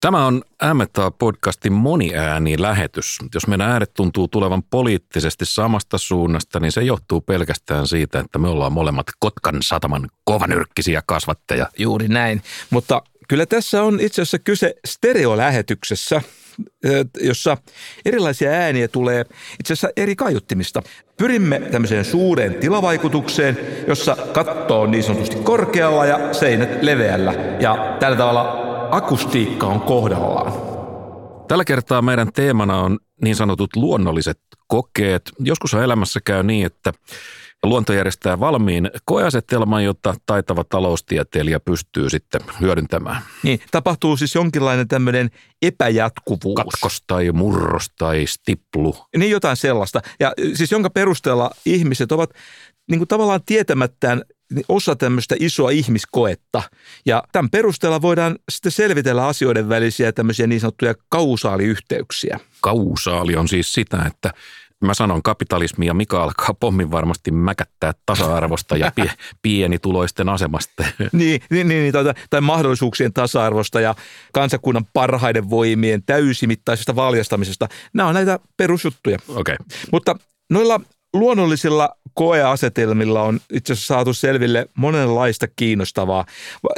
Tämä on MTA-podcastin moniääni-lähetys. Jos meidän ääret tuntuu tulevan poliittisesti samasta suunnasta, niin se johtuu pelkästään siitä, että me ollaan molemmat Kotkan sataman kovanyrkkisiä kasvatteja. Juuri näin, mutta kyllä tässä on itse asiassa kyse stereolähetyksessä, jossa erilaisia ääniä tulee itse asiassa eri kaiuttimista. Pyrimme tämmöiseen suureen tilavaikutukseen, jossa katto on niin sanotusti korkealla ja seinät leveällä. Ja tällä tavalla akustiikka on kohdallaan. Tällä kertaa meidän teemana on niin sanotut luonnolliset kokeet. Joskus elämässä käy niin, että luonto järjestää valmiin koeasetelman, jota taitava taloustieteilijä pystyy sitten hyödyntämään. Niin, tapahtuu siis jonkinlainen tämmöinen epäjatkuvuus. Katkos tai murros tai stiplu. Niin jotain sellaista. Ja siis jonka perusteella ihmiset ovat niin kuin tavallaan tietämättään osa tämmöistä isoa ihmiskoetta. Ja tämän perusteella voidaan sitten selvitellä asioiden välisiä tämmöisiä niin sanottuja kausaaliyhteyksiä. Kausaali on siis sitä, että mä sanon kapitalismi ja Mika alkaa pommin varmasti mäkättää tasa-arvosta ja pie, pienituloisten asemasta. niin, niin, niin tai, tai mahdollisuuksien tasa-arvosta ja kansakunnan parhaiden voimien täysimittaisesta valjastamisesta. Nämä on näitä perusjuttuja. Okay. Mutta noilla luonnollisilla koeasetelmilla on itse asiassa saatu selville monenlaista kiinnostavaa.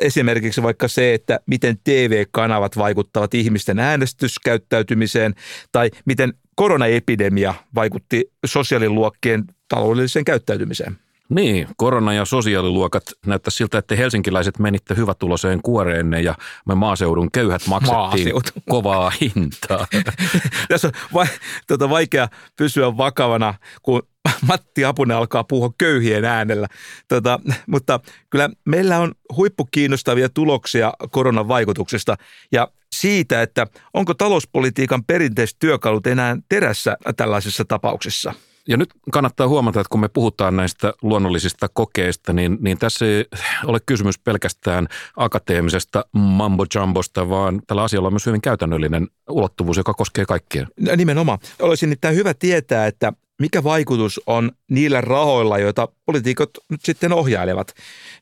Esimerkiksi vaikka se, että miten TV-kanavat vaikuttavat ihmisten äänestyskäyttäytymiseen tai miten koronaepidemia vaikutti sosiaaliluokkien taloudelliseen käyttäytymiseen. Niin, korona- ja sosiaaliluokat näyttää siltä, että helsinkiläiset menitte hyvätuloseen kuoreenne ja me maaseudun köyhät maksettiin Maaseutu. kovaa hintaa. Tässä on va- tuota, vaikea pysyä vakavana, kun Matti Apunen alkaa puhua köyhien äänellä. Tota, mutta kyllä meillä on huippukiinnostavia tuloksia koronan vaikutuksesta ja siitä, että onko talouspolitiikan perinteiset työkalut enää terässä tällaisissa tapauksissa – ja nyt kannattaa huomata, että kun me puhutaan näistä luonnollisista kokeista, niin, niin tässä ei ole kysymys pelkästään akateemisesta mambo-jumbosta, vaan tällä asialla on myös hyvin käytännöllinen ulottuvuus, joka koskee kaikkia. Nimenomaan. Olisi nimittäin hyvä tietää, että mikä vaikutus on niillä rahoilla, joita poliitikot nyt sitten ohjailevat.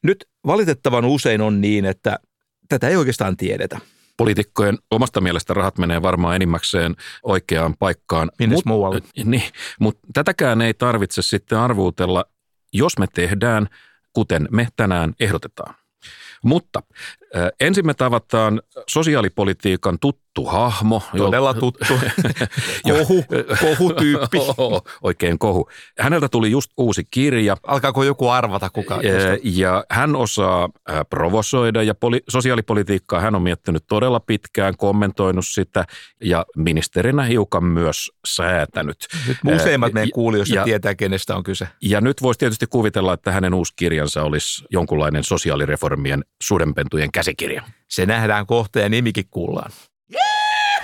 Nyt valitettavan usein on niin, että tätä ei oikeastaan tiedetä poliitikkojen omasta mielestä rahat menee varmaan enimmäkseen oikeaan paikkaan. Minnes mut, muualle. Niin, mutta tätäkään ei tarvitse sitten arvuutella, jos me tehdään, kuten me tänään ehdotetaan. Mutta äh, ensin me tavataan sosiaalipolitiikan tuttu hahmo. Todella tuttu. kohu, kohutyyppi. Oikein kohu. Häneltä tuli just uusi kirja. Alkaako joku arvata kuka? Äh, ja hän osaa provosoida ja poli- sosiaalipolitiikkaa hän on miettinyt todella pitkään, kommentoinut sitä ja ministerinä hiukan myös säätänyt. Nyt useimmat meidän kuulijoista ja, tietää, kenestä on kyse. Ja nyt voisi tietysti kuvitella, että hänen uusi kirjansa olisi jonkunlainen sosiaalireformien sudenpentujen käsikirja. Se nähdään kohta ja nimikin kuullaan.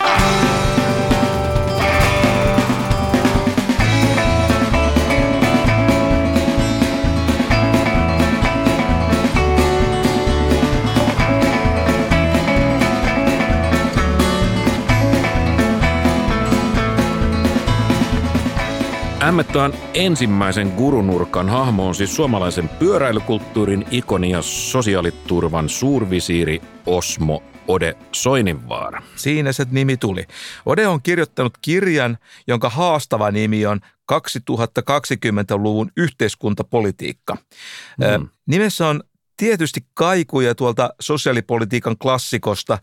Yeah! Ämmettaan ensimmäisen gurunurkan hahmo on siis suomalaisen pyöräilykulttuurin ikoni ja sosiaaliturvan suurvisiiri Osmo Ode Soininvaara. Siinä se nimi tuli. Ode on kirjoittanut kirjan, jonka haastava nimi on 2020-luvun yhteiskuntapolitiikka. Mm. Nimessä on tietysti kaikuja tuolta sosiaalipolitiikan klassikosta,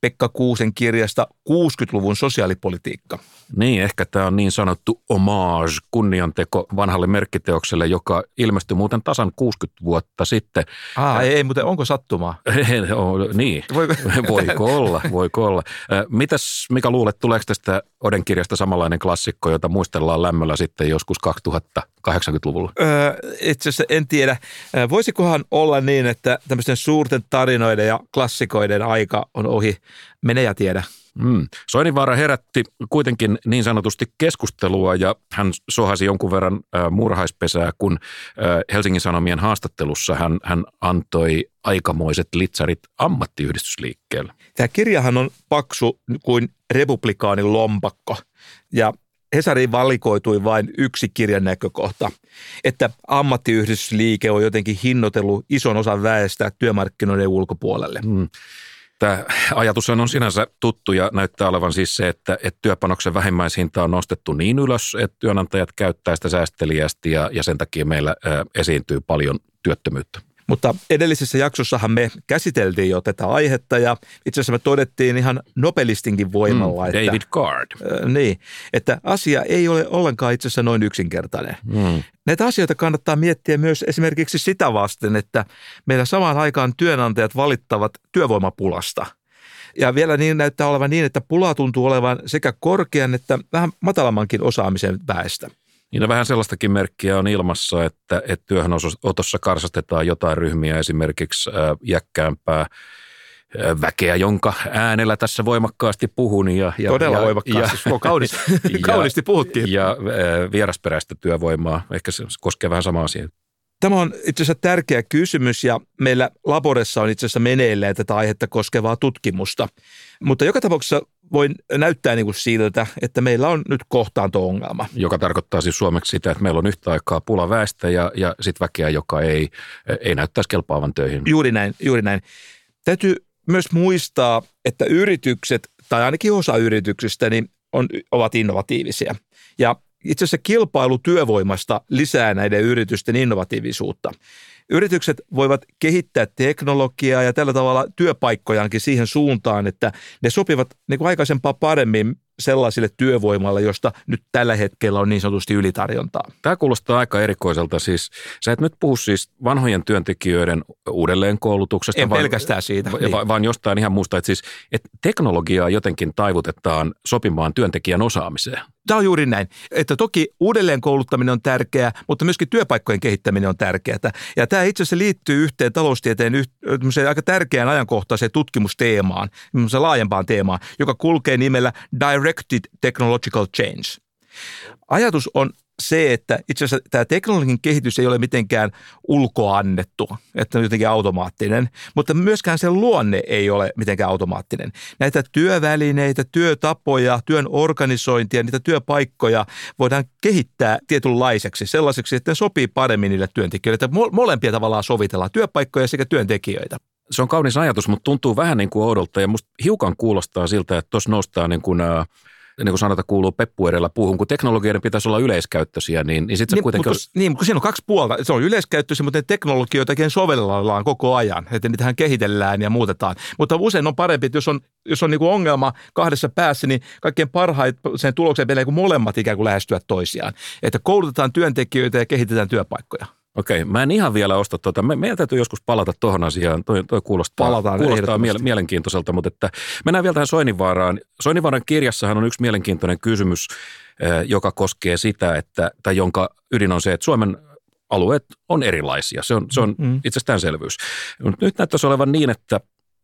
Pekka Kuusen kirjasta 60-luvun sosiaalipolitiikka. Niin, ehkä tämä on niin sanottu homage, kunnianteko vanhalle merkkiteokselle, joka ilmestyi muuten tasan 60 vuotta sitten. Ah, ei, mutta onko sattumaa? niin, voiko, voiko olla, voiko olla. Mitäs Mika luulet, tuleeko tästä Oden kirjasta samanlainen klassikko, jota muistellaan lämmöllä sitten joskus 2080-luvulla? Öö, itse asiassa en tiedä. Voisikohan olla niin, että tämmöisten suurten tarinoiden ja klassikoiden aika on ohi? Mene ja tiedä. Mm. Soininvaara herätti kuitenkin niin sanotusti keskustelua ja hän sohasi jonkun verran äh, murhaispesää, kun äh, Helsingin Sanomien haastattelussa hän, hän antoi aikamoiset litsarit ammattiyhdistysliikkeelle. Tämä kirjahan on paksu kuin republikaanin lompakko ja Hesariin valikoitui vain yksi kirjan näkökohta, että ammattiyhdistysliike on jotenkin hinnoitellut ison osan väestä työmarkkinoiden ulkopuolelle. Mm. Tämä ajatus on sinänsä tuttu ja näyttää olevan siis se, että, että työpanoksen vähimmäishinta on nostettu niin ylös, että työnantajat käyttää sitä säästeliästi ja, ja sen takia meillä ä, esiintyy paljon työttömyyttä. Mutta edellisessä jaksossahan me käsiteltiin jo tätä aihetta ja itse asiassa me todettiin ihan nopelistinkin voimalla, mm, että, David Card. Äh, niin, että asia ei ole ollenkaan itse asiassa noin yksinkertainen. Mm. Näitä asioita kannattaa miettiä myös esimerkiksi sitä vasten, että meillä samaan aikaan työnantajat valittavat työvoimapulasta. Ja vielä niin näyttää olevan niin, että pula tuntuu olevan sekä korkean että vähän matalammankin osaamisen väestä. Niin no vähän sellaistakin merkkiä on ilmassa, että, että työhönotossa karsastetaan jotain ryhmiä, esimerkiksi jäkkäämpää väkeä, jonka äänellä tässä voimakkaasti puhun. Ja, ja, Todella ja, voimakkaasti, ja, kaunis, kauniisti puhuttiin. Ja vierasperäistä työvoimaa, ehkä se koskee vähän sama asia. Tämä on itse asiassa tärkeä kysymys ja meillä Laboressa on itse asiassa meneillään tätä aihetta koskevaa tutkimusta. Mutta joka tapauksessa voi näyttää niin kuin siltä, että meillä on nyt kohtaanto-ongelma. Joka tarkoittaa siis suomeksi sitä, että meillä on yhtä aikaa pula väestä ja, ja sitten väkeä, joka ei, ei näyttäisi kelpaavan töihin. Juuri näin, juuri näin. Täytyy myös muistaa, että yritykset, tai ainakin osa yrityksistä, niin on, ovat innovatiivisia. Ja itse asiassa kilpailu työvoimasta lisää näiden yritysten innovatiivisuutta. Yritykset voivat kehittää teknologiaa ja tällä tavalla työpaikkojaankin siihen suuntaan, että ne sopivat niin kuin aikaisempaa paremmin sellaisille työvoimalle, josta nyt tällä hetkellä on niin sanotusti ylitarjontaa. Tämä kuulostaa aika erikoiselta. Siis, sä et nyt puhu siis vanhojen työntekijöiden uudelleenkoulutuksesta. En vaan, pelkästään siitä. Va, niin. Vaan jostain ihan muusta, että siis että teknologiaa jotenkin taivutetaan sopimaan työntekijän osaamiseen. Tämä on juuri näin. Että toki uudelleenkouluttaminen on tärkeää, mutta myöskin työpaikkojen kehittäminen on tärkeää. Ja tämä itse asiassa liittyy yhteen taloustieteen aika tärkeään ajankohtaiseen tutkimusteemaan, laajempaan teemaan, joka kulkee nimellä Directed Technological Change. Ajatus on se, että itse asiassa tämä teknologinen kehitys ei ole mitenkään ulkoannettu, että on jotenkin automaattinen, mutta myöskään sen luonne ei ole mitenkään automaattinen. Näitä työvälineitä, työtapoja, työn organisointia, niitä työpaikkoja voidaan kehittää tietynlaiseksi, sellaiseksi, että ne sopii paremmin niille työntekijöille, että molempia tavallaan sovitellaan, työpaikkoja sekä työntekijöitä. Se on kaunis ajatus, mutta tuntuu vähän niin kuin oudolta ja musta hiukan kuulostaa siltä, että tuossa noustaa niin kuin, äh, niin kuin sanota kuuluu peppu edellä puuhun, kun teknologioiden pitäisi olla yleiskäyttöisiä, niin, niin sitten se niin, kuitenkin mutta, on... Niin, mutta siinä on kaksi puolta. Se on yleiskäyttöisiä, mutta ne teknologioitakin sovelletaan koko ajan, että niitähän kehitellään ja muutetaan. Mutta usein on parempi, että jos on, jos on niin kuin ongelma kahdessa päässä, niin kaikkein parhaiten sen tulokseen pitää niin molemmat ikään kuin lähestyä toisiaan. Että koulutetaan työntekijöitä ja kehitetään työpaikkoja. Okei, mä en ihan vielä osta tuota. Me, meidän täytyy joskus palata tuohon asiaan. Toi, toi kuulostaa, Palataan kuulostaa miele, mielenkiintoiselta, mutta että mennään vielä tähän Soininvaaraan. Soininvaaran kirjassahan on yksi mielenkiintoinen kysymys, eh, joka koskee sitä, että, tai jonka ydin on se, että Suomen alueet on erilaisia. Se on, se on mm. itsestäänselvyys. Nyt näyttäisi olevan niin, että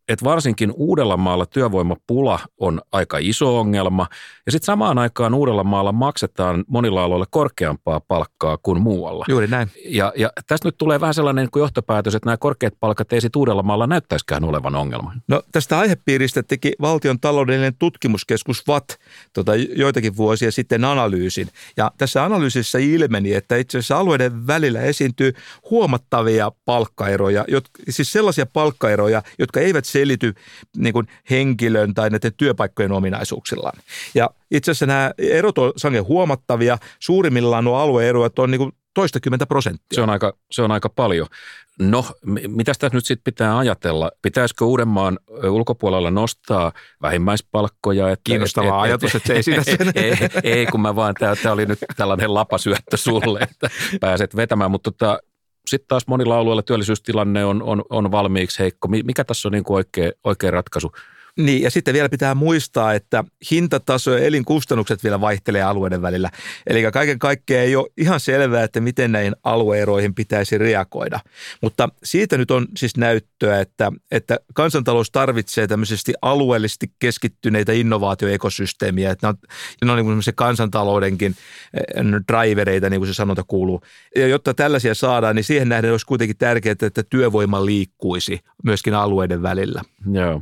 että varsinkin Uudellamaalla työvoimapula on aika iso ongelma. Ja sitten samaan aikaan Uudellamaalla maksetaan monilla aloilla korkeampaa palkkaa kuin muualla. Juuri näin. Ja, ja tästä nyt tulee vähän sellainen niin johtopäätös, että nämä korkeat palkat ei sitten Uudellamaalla näyttäisikään olevan ongelma. No tästä aihepiiristä teki valtion taloudellinen tutkimuskeskus VAT tota, joitakin vuosia sitten analyysin. Ja tässä analyysissä ilmeni, että itse asiassa alueiden välillä esiintyy huomattavia palkkaeroja, jotka, siis sellaisia palkkaeroja, jotka eivät selity niin kuin henkilön tai näiden työpaikkojen ominaisuuksillaan. Ja itse asiassa nämä erot on sangen huomattavia. Suurimmillaan nuo alueerot on niin kuin toistakymmentä prosenttia. Se on aika, se on aika paljon. No, mitä tässä nyt sitten pitää ajatella? Pitäisikö Uudenmaan ulkopuolella nostaa vähimmäispalkkoja? Että, Kiinnostava et, ajatus, että se ei sitä sen. ei, ei, kun mä vaan, tämä oli nyt tällainen lapasyöttö sulle, että pääset vetämään, mutta tota, sitten taas monilla alueilla työllisyystilanne on, on, on valmiiksi heikko. Mikä tässä on niin kuin oikea, oikea ratkaisu? Niin, ja sitten vielä pitää muistaa, että hintataso ja elinkustannukset vielä vaihtelee alueiden välillä. Eli kaiken kaikkiaan ei ole ihan selvää, että miten näihin alueeroihin pitäisi reagoida. Mutta siitä nyt on siis näyttöä, että, että kansantalous tarvitsee tämmöisesti alueellisesti keskittyneitä innovaatioekosysteemiä. Että ne on, ne on niin kuin kansantaloudenkin eh, drivereita, niin kuin se sanonta kuuluu. Ja jotta tällaisia saadaan, niin siihen nähden olisi kuitenkin tärkeää, että työvoima liikkuisi myöskin alueiden välillä. Joo.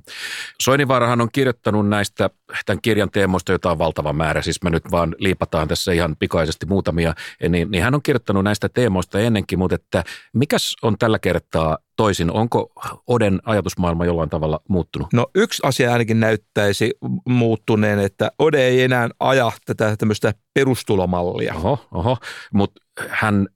Soinivaarahan on kirjoittanut näistä tämän kirjan teemoista jotain valtava määrä, siis me nyt vaan liipataan tässä ihan pikaisesti muutamia, niin, niin hän on kirjoittanut näistä teemoista ennenkin, mutta että mikäs on tällä kertaa toisin? Onko Oden ajatusmaailma jollain tavalla muuttunut? No yksi asia ainakin näyttäisi muuttuneen, että Ode ei enää aja tätä tämmöistä perustulomallia. Oho, oho. mutta hän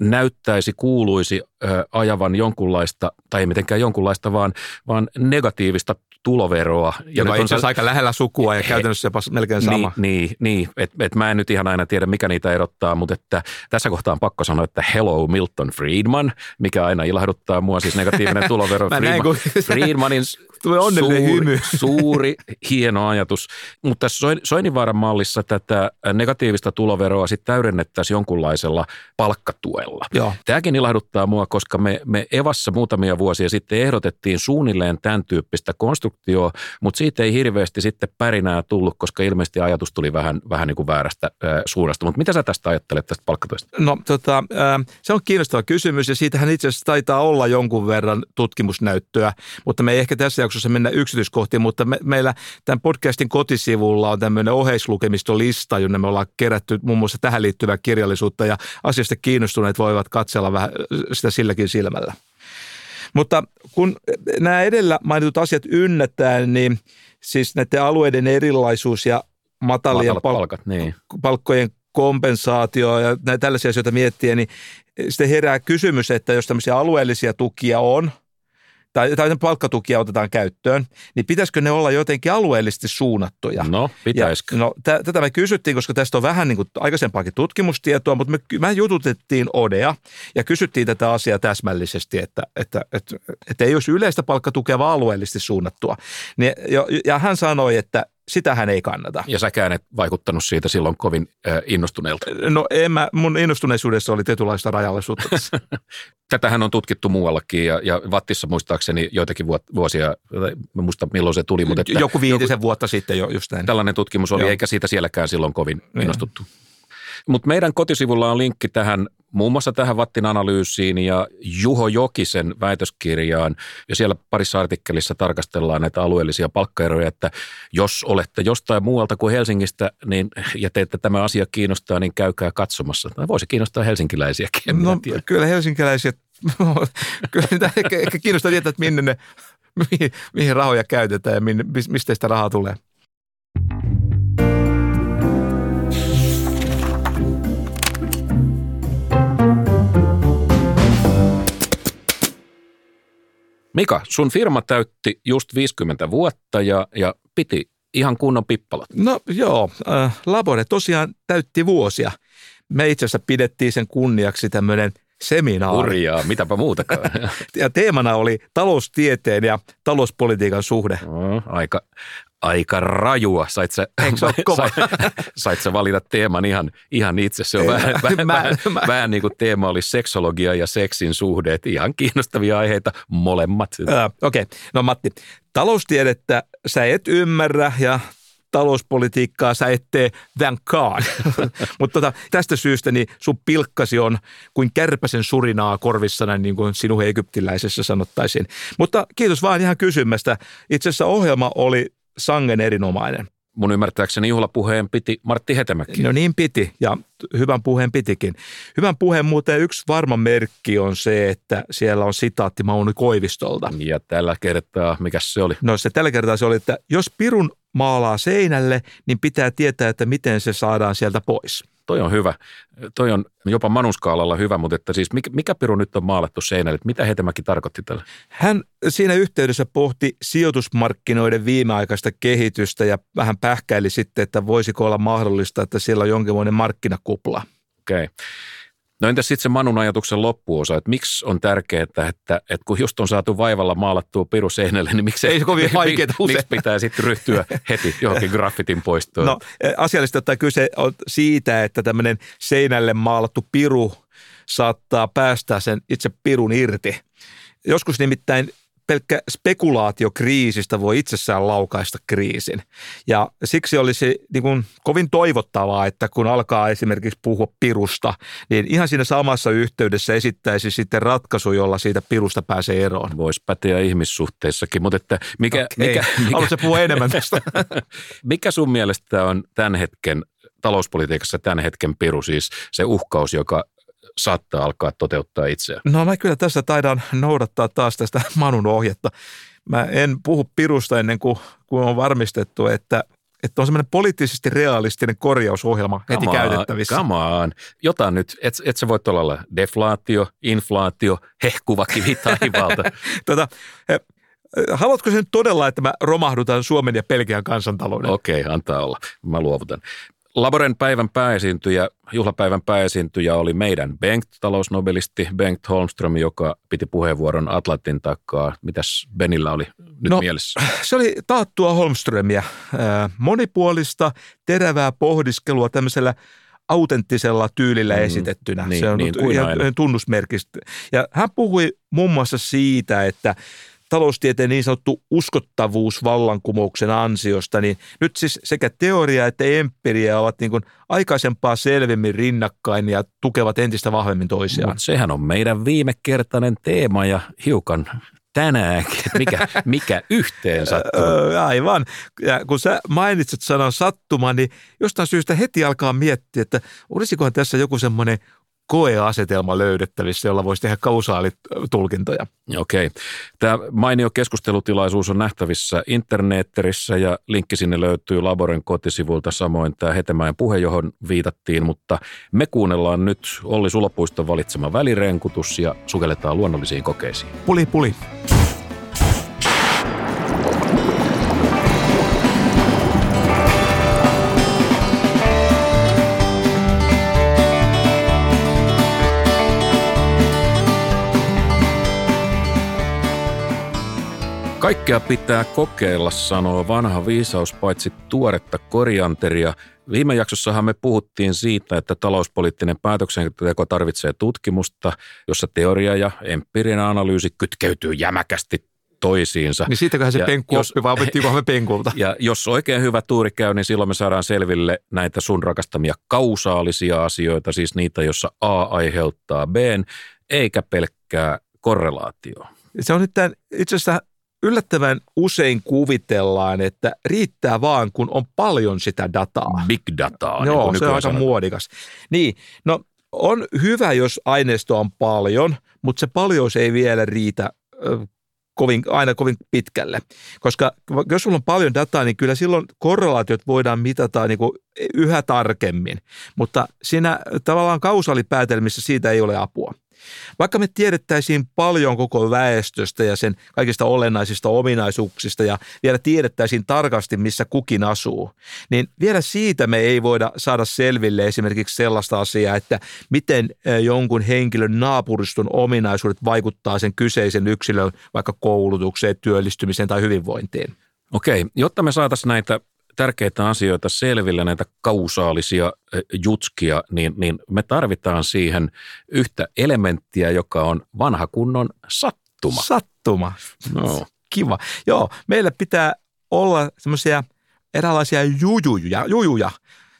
näyttäisi, kuuluisi ö, ajavan jonkunlaista, tai ei mitenkään jonkunlaista, vaan, vaan negatiivista tuloveroa. Ja Joka on itse asiassa aika lähellä sukua ja käytännössä jopa melkein sama. Niin, niin, niin. että et mä en nyt ihan aina tiedä, mikä niitä erottaa, mutta että tässä kohtaa on pakko sanoa, että hello Milton Friedman, mikä aina ilahduttaa mua, siis negatiivinen tulovero. Friedman, näin, kun... Friedmanin Tulee onnellinen suuri, hymy. suuri, hieno ajatus. Mutta tässä Soininvaaran mallissa tätä negatiivista tuloveroa sitten täydennettäisiin jonkunlaisella palkkatuella. Joo. Tämäkin ilahduttaa mua, koska me, me Evassa muutamia vuosia sitten ehdotettiin suunnilleen tämän tyyppistä konstruktioa, mutta siitä ei hirveästi sitten pärinää tullut, koska ilmeisesti ajatus tuli vähän, vähän niin kuin väärästä äh, suunnasta. Mutta mitä sä tästä ajattelet tästä palkkatuesta? No tota, äh, se on kiinnostava kysymys ja siitähän itse asiassa taitaa olla jonkun verran tutkimusnäyttöä, mutta me ei ehkä tässä jaksossa mennä yksityiskohtiin, mutta me, meillä tämän podcastin kotisivulla on tämmöinen oheislukemistolista, jonne me ollaan kerätty muun muassa tähän liittyvää kirjallisuutta ja asiasta kiinnostuneet voivat katsella vähän sitä silläkin silmällä. Mutta kun nämä edellä mainitut asiat ynnätään, niin siis näiden alueiden erilaisuus ja matalien Matalat palkat, niin. palkkojen kompensaatio ja näitä tällaisia asioita miettiä, niin sitten herää kysymys, että jos tämmöisiä alueellisia tukia on – tai, tai palkkatukia otetaan käyttöön, niin pitäisikö ne olla jotenkin alueellisesti suunnattuja? No, pitäisikö? Ja, no, t- tätä me kysyttiin, koska tästä on vähän niin kuin aikaisempaakin tutkimustietoa, mutta me, me jututettiin Odea ja kysyttiin tätä asiaa täsmällisesti, että, että, että, että ei olisi yleistä palkkatukea, vaan alueellisesti suunnattua. Niin, ja hän sanoi, että sitä hän ei kannata. Ja säkään et vaikuttanut siitä silloin kovin äh, innostuneelta. No en mä, mun innostuneisuudessa oli tietynlaista rajallisuutta Tätähän on tutkittu muuallakin ja, ja Vattissa muistaakseni joitakin vuosia, mä muista milloin se tuli. Mutta että joku viitisen joku, vuotta sitten jo just näin. Tällainen tutkimus oli, Joo. eikä siitä sielläkään silloin kovin innostuttu. Mutta meidän kotisivulla on linkki tähän muun muassa tähän Vattin analyysiin ja Juho Jokisen väitöskirjaan. Ja siellä parissa artikkelissa tarkastellaan näitä alueellisia palkkaeroja, että jos olette jostain muualta kuin Helsingistä niin, ja teette tämä asia kiinnostaa, niin käykää katsomassa. Tai voisi kiinnostaa helsinkiläisiäkin. No kyllä helsinkiläisiä, kyllä ehkä, ehkä kiinnostaa tietää, että minne ne, mihin, mihin rahoja käytetään ja minne, mistä sitä rahaa tulee. Mika, sun firma täytti just 50 vuotta ja, ja piti ihan kunnon pippalat. No joo, äh, Labore tosiaan täytti vuosia. Me itse asiassa pidettiin sen kunniaksi tämmöinen seminaari. Hurjaa, mitäpä muutakaan. ja teemana oli taloustieteen ja talouspolitiikan suhde. No, aika, aika rajua. Sait sä, kova? Sait, sait sä valita teeman ihan, ihan itse. Se on Ei, vähän, vähän, mä, vähän, mä. vähän niin kuin teema oli seksologia ja seksin suhdeet. Ihan kiinnostavia aiheita molemmat. Okei, okay. no Matti, taloustiedettä sä et ymmärrä ja talouspolitiikkaa sä et tee thankaan. Mutta tota, tästä syystä niin sun pilkkasi on kuin kärpäsen surinaa korvissa, niin kuin sinun egyptiläisessä sanottaisiin. Mutta kiitos vaan ihan kysymästä. Itse asiassa ohjelma oli sangen erinomainen. Mun ymmärtääkseni juhlapuheen piti Martti Hetemäki. No niin piti ja hyvän puheen pitikin. Hyvän puheen muuten yksi varma merkki on se, että siellä on sitaatti Mauni Koivistolta. Ja tällä kertaa, mikä se oli? No se tällä kertaa se oli, että jos pirun maalaa seinälle, niin pitää tietää, että miten se saadaan sieltä pois. Toi on hyvä. Toi on jopa manuskaalalla hyvä, mutta että siis mikä, mikä piru nyt on maalattu seinälle? Mitä Hetemäki tarkoitti tällä? Hän siinä yhteydessä pohti sijoitusmarkkinoiden viimeaikaista kehitystä ja vähän pähkäili sitten, että voisiko olla mahdollista, että siellä on jonkinlainen markkinakupla. Okei. Okay. No entäs sitten se Manun ajatuksen loppuosa, että miksi on tärkeää, että, että, että kun just on saatu vaivalla maalattua piru seinälle, niin miksi ei se kovin vaikeaa usein. Miksi pitää sitten ryhtyä heti johonkin graffitin poistoon? No asiallisesti ottaen kyse on siitä, että tämmöinen seinälle maalattu piru saattaa päästää sen itse pirun irti. Joskus nimittäin pelkkä spekulaatio kriisistä voi itsessään laukaista kriisin. Ja siksi olisi niin kuin kovin toivottavaa, että kun alkaa esimerkiksi puhua pirusta, niin ihan siinä samassa yhteydessä esittäisi sitten ratkaisu, jolla siitä pirusta pääsee eroon. Voisi päteä ihmissuhteissakin, mutta että mikä... Okay. mikä, mikä Haluatko puhua enemmän tästä? mikä sun mielestä on tämän hetken talouspolitiikassa tämän hetken piru, siis se uhkaus, joka saattaa alkaa toteuttaa itseään? No mä kyllä tässä taidan noudattaa taas tästä Manun ohjetta. Mä en puhu pirusta ennen kuin, kuin on varmistettu, että että on semmoinen poliittisesti realistinen korjausohjelma heti come käytettävissä. Come on. Jotain nyt, et, et sä voit olla deflaatio, inflaatio, hehkuva kivi taivaalta. tota, he, Haluatko sen todella, että mä romahdutan Suomen ja Pelkian kansantalouden? Okei, okay, antaa olla. Mä luovutan. Laboren päivän pääesiintyjä, juhlapäivän pääesiintyjä oli meidän Bengt, talousnobelisti Bengt Holmström, joka piti puheenvuoron Atlantin takaa. Mitäs Benillä oli nyt no, mielessä? Se oli taattua Holmströmiä. Monipuolista, terävää pohdiskelua tämmöisellä autenttisella tyylillä mm, esitettynä. Niin, se on niin, tunnusmerkistä. Ja hän puhui muun muassa siitä, että taloustieteen niin sanottu uskottavuus vallankumouksen ansiosta, niin nyt siis sekä teoria että empiria ovat niin kuin aikaisempaa selvemmin rinnakkain ja tukevat entistä vahvemmin toisiaan. Mut sehän on meidän viimekertainen teema ja hiukan tänäänkin, mikä, mikä yhteen sattuu. Aivan. Ja kun sä mainitset sanan sattuma, niin jostain syystä heti alkaa miettiä, että olisikohan tässä joku semmoinen koeasetelma löydettävissä, jolla voisi tehdä kausaalitulkintoja. Okei. Tämä mainio keskustelutilaisuus on nähtävissä internetterissä ja linkki sinne löytyy Laboren kotisivulta samoin tämä Hetemäen puhe, johon viitattiin, mutta me kuunnellaan nyt Olli Sulopuiston valitsema välirenkutus ja sukelletaan luonnollisiin kokeisiin. Puli, puli. Kaikkea pitää kokeilla, sanoo vanha viisaus paitsi tuoretta korianteria. Viime jaksossahan me puhuttiin siitä, että talouspoliittinen päätöksenteko tarvitsee tutkimusta, jossa teoria ja empiirinen analyysi kytkeytyy jämäkästi toisiinsa. Niin siitäköhän se ja penkku jos, oppi, vai opittiinkohan me penkulta? Ja jos oikein hyvä tuuri käy, niin silloin me saadaan selville näitä sun rakastamia kausaalisia asioita, siis niitä, jossa A aiheuttaa B, eikä pelkkää korrelaatio. Se on nyt tämän, itse asiassa yllättävän usein kuvitellaan, että riittää vaan, kun on paljon sitä dataa. Big dataa. Joo, niin se on aika sanotaan. muodikas. Niin, no on hyvä, jos aineistoa on paljon, mutta se paljon ei vielä riitä kovin, aina kovin pitkälle. Koska jos sulla on paljon dataa, niin kyllä silloin korrelaatiot voidaan mitata niin kuin yhä tarkemmin. Mutta siinä tavallaan kausaalipäätelmissä siitä ei ole apua. Vaikka me tiedettäisiin paljon koko väestöstä ja sen kaikista olennaisista ominaisuuksista ja vielä tiedettäisiin tarkasti, missä kukin asuu, niin vielä siitä me ei voida saada selville esimerkiksi sellaista asiaa, että miten jonkun henkilön naapuriston ominaisuudet vaikuttaa sen kyseisen yksilön vaikka koulutukseen, työllistymiseen tai hyvinvointiin. Okei, jotta me saataisiin näitä tärkeitä asioita selville, näitä kausaalisia jutskia, niin, niin me tarvitaan siihen yhtä elementtiä, joka on vanha kunnon sattuma. Sattuma. No. Kiva. Joo, meillä pitää olla semmoisia eräänlaisia jujuja, jujuja,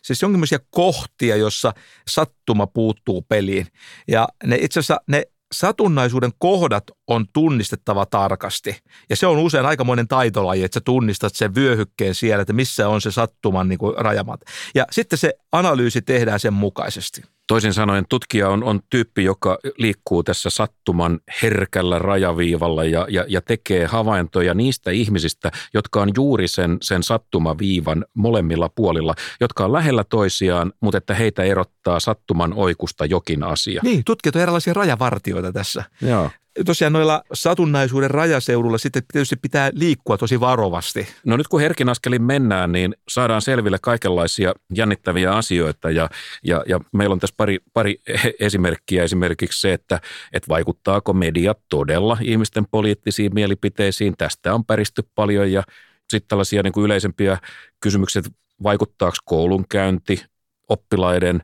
siis jonkinlaisia kohtia, jossa sattuma puuttuu peliin. Ja ne itse asiassa ne satunnaisuuden kohdat on tunnistettava tarkasti. Ja se on usein aikamoinen taitolaji, että sä tunnistat sen vyöhykkeen siellä, että missä on se sattuman niin kuin rajamat. Ja sitten se analyysi tehdään sen mukaisesti. Toisin sanoen tutkija on, on tyyppi, joka liikkuu tässä sattuman herkällä rajaviivalla ja, ja, ja tekee havaintoja niistä ihmisistä, jotka on juuri sen, sen sattumaviivan molemmilla puolilla, jotka on lähellä toisiaan, mutta että heitä erottaa sattuman oikusta jokin asia. Niin, tutkijat on erilaisia rajavartioita tässä. Joo tosiaan noilla satunnaisuuden rajaseudulla sitten tietysti pitää liikkua tosi varovasti. No nyt kun herkin askelin mennään, niin saadaan selville kaikenlaisia jännittäviä asioita ja, ja, ja meillä on tässä pari, pari esimerkkiä. Esimerkiksi se, että, että vaikuttaako media todella ihmisten poliittisiin mielipiteisiin. Tästä on päristy paljon ja sitten tällaisia niin kuin yleisempiä kysymyksiä, että vaikuttaako koulunkäynti, oppilaiden,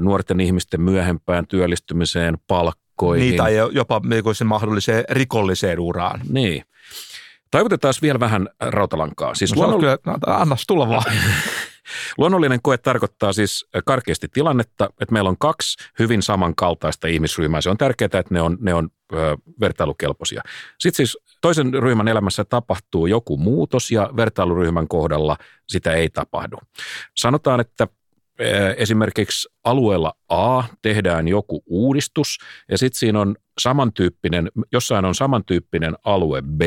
nuorten ihmisten myöhempään työllistymiseen, palkkaan virkoihin. Niin, tai jopa mahdolliseen rikolliseen uraan. Niin. Toivotetaan vielä vähän rautalankaa. Siis no, luonnoll... kyllä, no, annas tulla vaan. Luonnollinen koe tarkoittaa siis karkeasti tilannetta, että meillä on kaksi hyvin samankaltaista ihmisryhmää. Se on tärkeää, että ne on, ne on ö, vertailukelpoisia. Sitten siis toisen ryhmän elämässä tapahtuu joku muutos ja vertailuryhmän kohdalla sitä ei tapahdu. Sanotaan, että esimerkiksi alueella A tehdään joku uudistus ja sitten siinä on samantyyppinen, jossain on samantyyppinen alue B,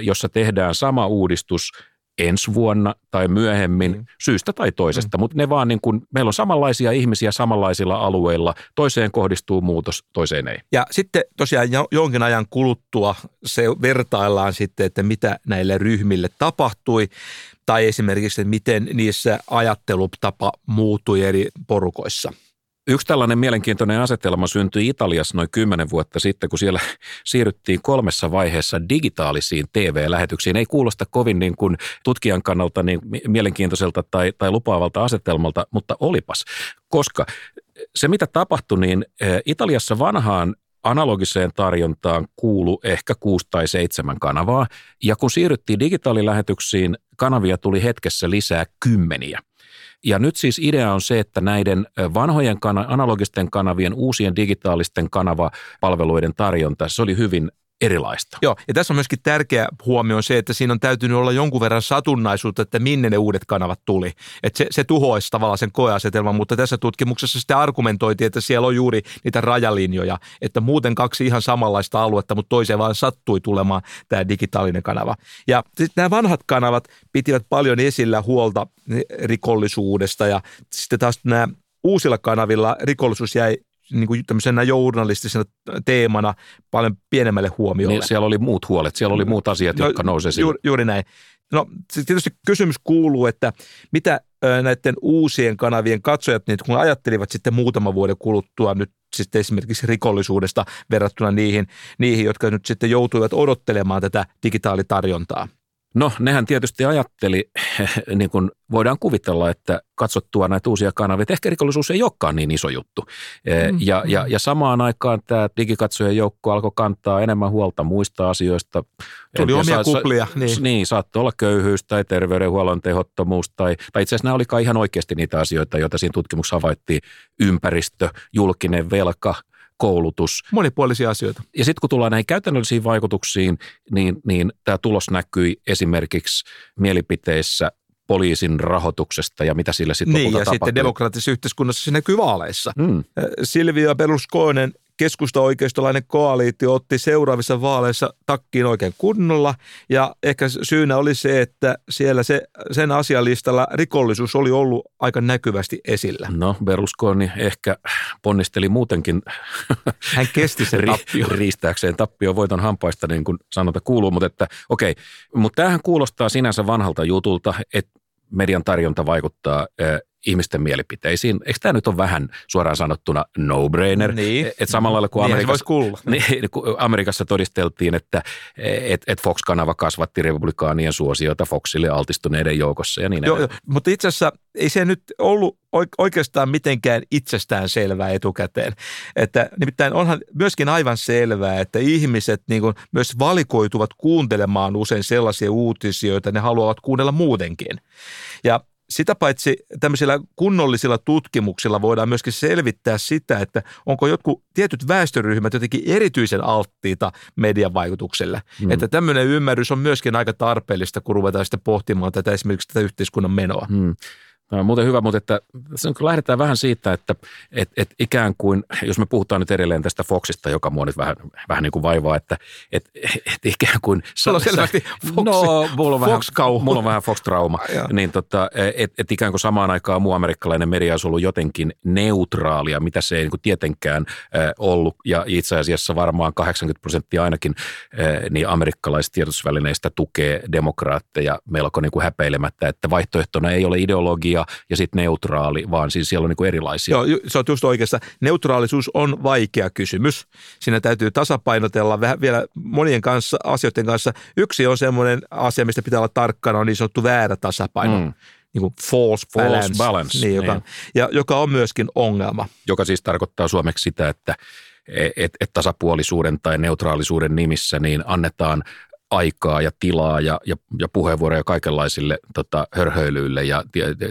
jossa tehdään sama uudistus ensi vuonna tai myöhemmin mm. syystä tai toisesta, mm. mutta ne vaan niin kuin, meillä on samanlaisia ihmisiä samanlaisilla alueilla, toiseen kohdistuu muutos, toiseen ei. Ja sitten tosiaan jonkin ajan kuluttua se vertaillaan sitten, että mitä näille ryhmille tapahtui tai esimerkiksi, että miten niissä ajattelutapa muuttui eri porukoissa. Yksi tällainen mielenkiintoinen asetelma syntyi Italiassa noin kymmenen vuotta sitten, kun siellä siirryttiin kolmessa vaiheessa digitaalisiin TV-lähetyksiin. Ei kuulosta kovin niin kuin tutkijan kannalta niin mielenkiintoiselta tai, tai lupaavalta asetelmalta, mutta olipas. Koska se, mitä tapahtui, niin eh, Italiassa vanhaan analogiseen tarjontaan kuulu ehkä kuusi tai seitsemän kanavaa, ja kun siirryttiin digitaalilähetyksiin, kanavia tuli hetkessä lisää kymmeniä. Ja nyt siis idea on se, että näiden vanhojen analogisten kanavien, uusien digitaalisten kanavapalveluiden tarjonta, se oli hyvin erilaista. Joo, ja tässä on myöskin tärkeä huomio se, että siinä on täytynyt olla jonkun verran satunnaisuutta, että minne ne uudet kanavat tuli. Että se, se tuhoisi tavallaan sen koeasetelman, mutta tässä tutkimuksessa sitten argumentoitiin, että siellä on juuri niitä rajalinjoja, että muuten kaksi ihan samanlaista aluetta, mutta toiseen vaan sattui tulemaan tämä digitaalinen kanava. Ja sitten nämä vanhat kanavat pitivät paljon esillä huolta rikollisuudesta ja sitten taas nämä uusilla kanavilla rikollisuus jäi niin kuin tämmöisenä journalistisena teemana paljon pienemmälle huomiolle. Niin, siellä oli muut huolet, siellä oli muut asiat, no, jotka nousee juuri, juuri näin. No tietysti kysymys kuuluu, että mitä näiden uusien kanavien katsojat, niin kun ajattelivat sitten muutama vuoden kuluttua nyt sitten esimerkiksi rikollisuudesta verrattuna niihin, niihin, jotka nyt sitten joutuivat odottelemaan tätä digitaalitarjontaa? No, nehän tietysti ajatteli, niin kuin voidaan kuvitella, että katsottua näitä uusia kanavia, että ehkä rikollisuus ei olekaan niin iso juttu. E, mm, ja, mm. ja, ja samaan aikaan tämä digikatsojen joukko alkoi kantaa enemmän huolta muista asioista. Tuli omia sa- kuplia. Niin. niin, saattoi olla köyhyys tai terveydenhuollon tehottomuus. Tai, tai itse asiassa nämä olikaan ihan oikeasti niitä asioita, joita siinä tutkimuksessa havaittiin. Ympäristö, julkinen velka, koulutus. Monipuolisia asioita. Ja sitten kun tullaan näihin käytännöllisiin vaikutuksiin, niin, niin tämä tulos näkyi esimerkiksi mielipiteissä poliisin rahoituksesta ja mitä sillä sitten Niin, ja tapahtui. sitten demokraattisessa yhteiskunnassa se näkyy vaaleissa. Mm. Silvia Berlusconen keskusta-oikeistolainen koaliitio otti seuraavissa vaaleissa takkiin oikein kunnolla ja ehkä syynä oli se, että siellä se, sen asialistalla rikollisuus oli ollut aika näkyvästi esillä. No Berlusconi ehkä ponnisteli muutenkin Hän kesti sen tappio. riistääkseen tappio voiton hampaista niin kuin sanota kuuluu, mutta että okei, mutta tämähän kuulostaa sinänsä vanhalta jutulta, että median tarjonta vaikuttaa ihmisten mielipiteisiin. Eikö tämä nyt ole vähän suoraan sanottuna no-brainer? Niin. Että samalla lailla kuin Amerikassa, niin, kun Amerikassa todisteltiin, että et, et Fox-kanava kasvatti republikaanien suosiota Foxille altistuneiden joukossa ja niin Joo, jo, mutta itse asiassa ei se nyt ollut oikeastaan mitenkään itsestään selvää etukäteen. Että nimittäin onhan myöskin aivan selvää, että ihmiset niin kuin myös valikoituvat kuuntelemaan usein sellaisia uutisia, joita ne haluavat kuunnella muutenkin. Ja sitä paitsi tämmöisillä kunnollisilla tutkimuksilla voidaan myöskin selvittää sitä, että onko jotkut tietyt väestöryhmät jotenkin erityisen alttiita median vaikutukselle. Mm. Että tämmöinen ymmärrys on myöskin aika tarpeellista, kun ruvetaan sitten pohtimaan tätä esimerkiksi tätä yhteiskunnan menoa. Mm. On muuten hyvä, mutta että, kun lähdetään vähän siitä, että et, et ikään kuin, jos me puhutaan nyt edelleen tästä Foxista, joka mua nyt vähän, vähän niin kuin vaivaa, että et, et ikään kuin... Sulla on selvästi Fox, no, mulla on Fox vähän, mulla on vähän Fox-trauma. niin tota, et, et ikään kuin samaan aikaan muu amerikkalainen media olisi ollut jotenkin neutraalia, mitä se ei niin kuin tietenkään äh, ollut. Ja itse asiassa varmaan 80 prosenttia ainakin äh, niin amerikkalaisista tiedotusvälineistä tukee demokraatteja melko niin kuin häpeilemättä, että vaihtoehtona ei ole ideologia, ja, ja sitten neutraali, vaan siis siellä on niin erilaisia. Joo, se on just oikeassa. Neutraalisuus on vaikea kysymys. Siinä täytyy tasapainotella vähän vielä monien kanssa, asioiden kanssa. Yksi on semmoinen asia, mistä pitää olla tarkkana, on niin sanottu väärä tasapaino. Mm niin kuin false, false balance, balance niin, joka, niin. Ja, joka on myöskin ongelma. Joka siis tarkoittaa suomeksi sitä, että että et tasapuolisuuden tai neutraalisuuden nimissä niin annetaan aikaa ja tilaa ja, ja, ja puheenvuoroja kaikenlaisille tota, hörhöilyille ja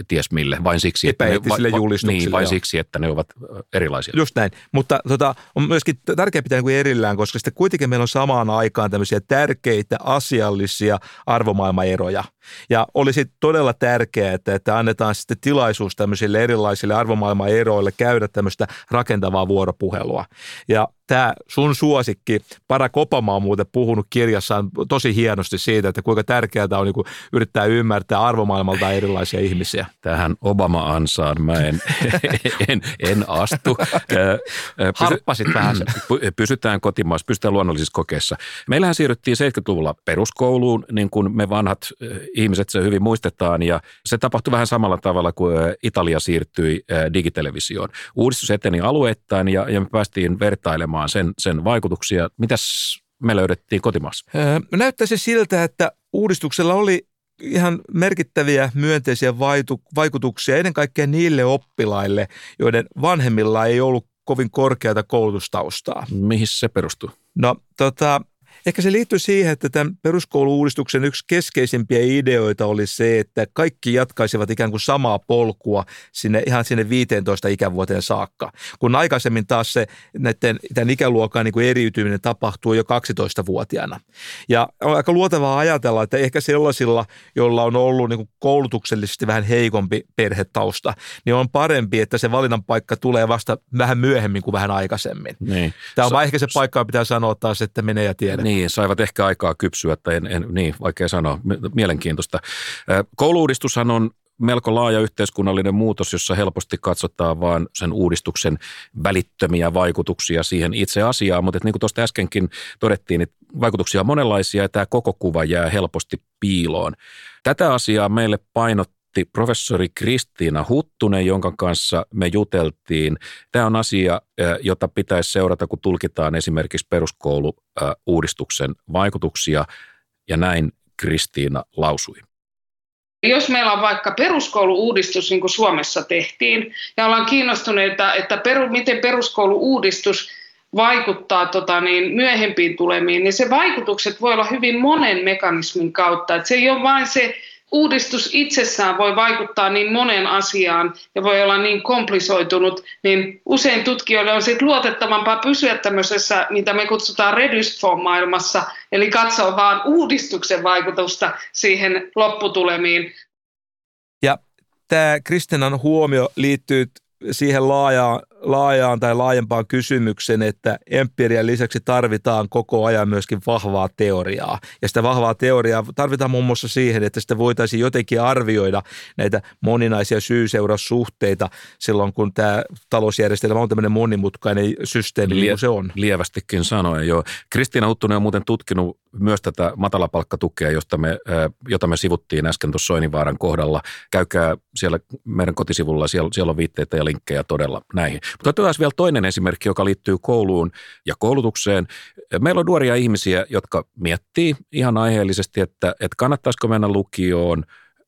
ties mille, vain siksi, että ne, va, va, niin, vain siksi, että ne ovat erilaisia. Just näin, mutta tota, on myöskin tärkeää pitää niin erillään, koska sitten kuitenkin meillä on samaan aikaan tämmöisiä tärkeitä asiallisia arvomaailmaeroja. Ja olisi todella tärkeää, että, että annetaan sitten tilaisuus tämmöisille erilaisille arvomaailmaeroille käydä tämmöistä rakentavaa vuoropuhelua. Ja tämä sun suosikki, Barack Obama on muuten puhunut kirjassaan tosi hienosti siitä, että kuinka tärkeää on niin yrittää ymmärtää arvomaailmalta erilaisia ihmisiä. Tähän Obama-ansaan mä en, en, en astu. Harppasit vähän Pysytään kotimaassa, pysytään luonnollisissa kokeissa. Meillähän siirryttiin 70-luvulla peruskouluun, niin kuin me vanhat ihmiset se hyvin muistetaan, ja se tapahtui vähän samalla tavalla kuin Italia siirtyi digitelevisioon. Uudistus eteni alueittain, ja, ja me päästiin vertailemaan sen, sen vaikutuksia. Mitäs me löydettiin kotimaassa? Näyttäisi siltä, että uudistuksella oli ihan merkittäviä myönteisiä vaikutuksia ennen kaikkea niille oppilaille, joiden vanhemmilla ei ollut kovin korkeata koulutustaustaa. Mihin se perustuu? No tota, Ehkä se liittyy siihen, että tämän peruskouluuudistuksen yksi keskeisimpiä ideoita oli se, että kaikki jatkaisivat ikään kuin samaa polkua sinne ihan sinne 15 ikävuoteen saakka. Kun aikaisemmin taas se näiden, tämän ikäluokan niin kuin eriytyminen tapahtuu jo 12-vuotiaana. Ja on aika luotavaa ajatella, että ehkä sellaisilla, joilla on ollut niin kuin koulutuksellisesti vähän heikompi perhetausta, niin on parempi, että se valinnan paikka tulee vasta vähän myöhemmin kuin vähän aikaisemmin. Niin. Tämä on so, ehkä se paikka, pitää sanoa taas, että menee ja tiedä. Niin, saivat ehkä aikaa kypsyä, tai en, en, niin, vaikea sanoa, mielenkiintoista. Kouluudistushan on melko laaja yhteiskunnallinen muutos, jossa helposti katsotaan vain sen uudistuksen välittömiä vaikutuksia siihen itse asiaan, mutta niin kuin tuosta äskenkin todettiin, että vaikutuksia on monenlaisia ja tämä koko kuva jää helposti piiloon. Tätä asiaa meille painottaa soitti professori Kristiina Huttunen, jonka kanssa me juteltiin. Tämä on asia, jota pitäisi seurata, kun tulkitaan esimerkiksi peruskoulu-uudistuksen vaikutuksia, ja näin Kristiina lausui. Jos meillä on vaikka peruskoulu-uudistus, niin kuin Suomessa tehtiin, ja ollaan kiinnostuneita, että peru, miten peruskoulu-uudistus vaikuttaa tota, niin, myöhempiin tulemiin, niin se vaikutukset voi olla hyvin monen mekanismin kautta. Et se ei ole vain se uudistus itsessään voi vaikuttaa niin monen asiaan ja voi olla niin komplisoitunut, niin usein tutkijoille on sitten luotettavampaa pysyä tämmöisessä, mitä me kutsutaan reduced form-maailmassa, eli katsoa vaan uudistuksen vaikutusta siihen lopputulemiin. Ja tämä Kristinan huomio liittyy siihen laajaan, laajaan tai laajempaan kysymykseen, että empirian lisäksi tarvitaan koko ajan myöskin vahvaa teoriaa. Ja sitä vahvaa teoriaa tarvitaan muun muassa siihen, että sitä voitaisiin jotenkin arvioida näitä moninaisia syy-seuraussuhteita silloin, kun tämä talousjärjestelmä on tämmöinen monimutkainen systeemi, Lie- niin kuin se on. Lievästikin sanoen, joo. Kristiina Uttunen on muuten tutkinut myös tätä matalapalkkatukea, josta me, jota me sivuttiin äsken tuossa Soininvaaran kohdalla. Käykää siellä meidän kotisivulla, siellä, siellä on viitteitä ja linkkejä todella näihin. Mutta otetaan vielä toinen esimerkki, joka liittyy kouluun ja koulutukseen. Meillä on nuoria ihmisiä, jotka miettii ihan aiheellisesti, että, että kannattaisiko mennä lukioon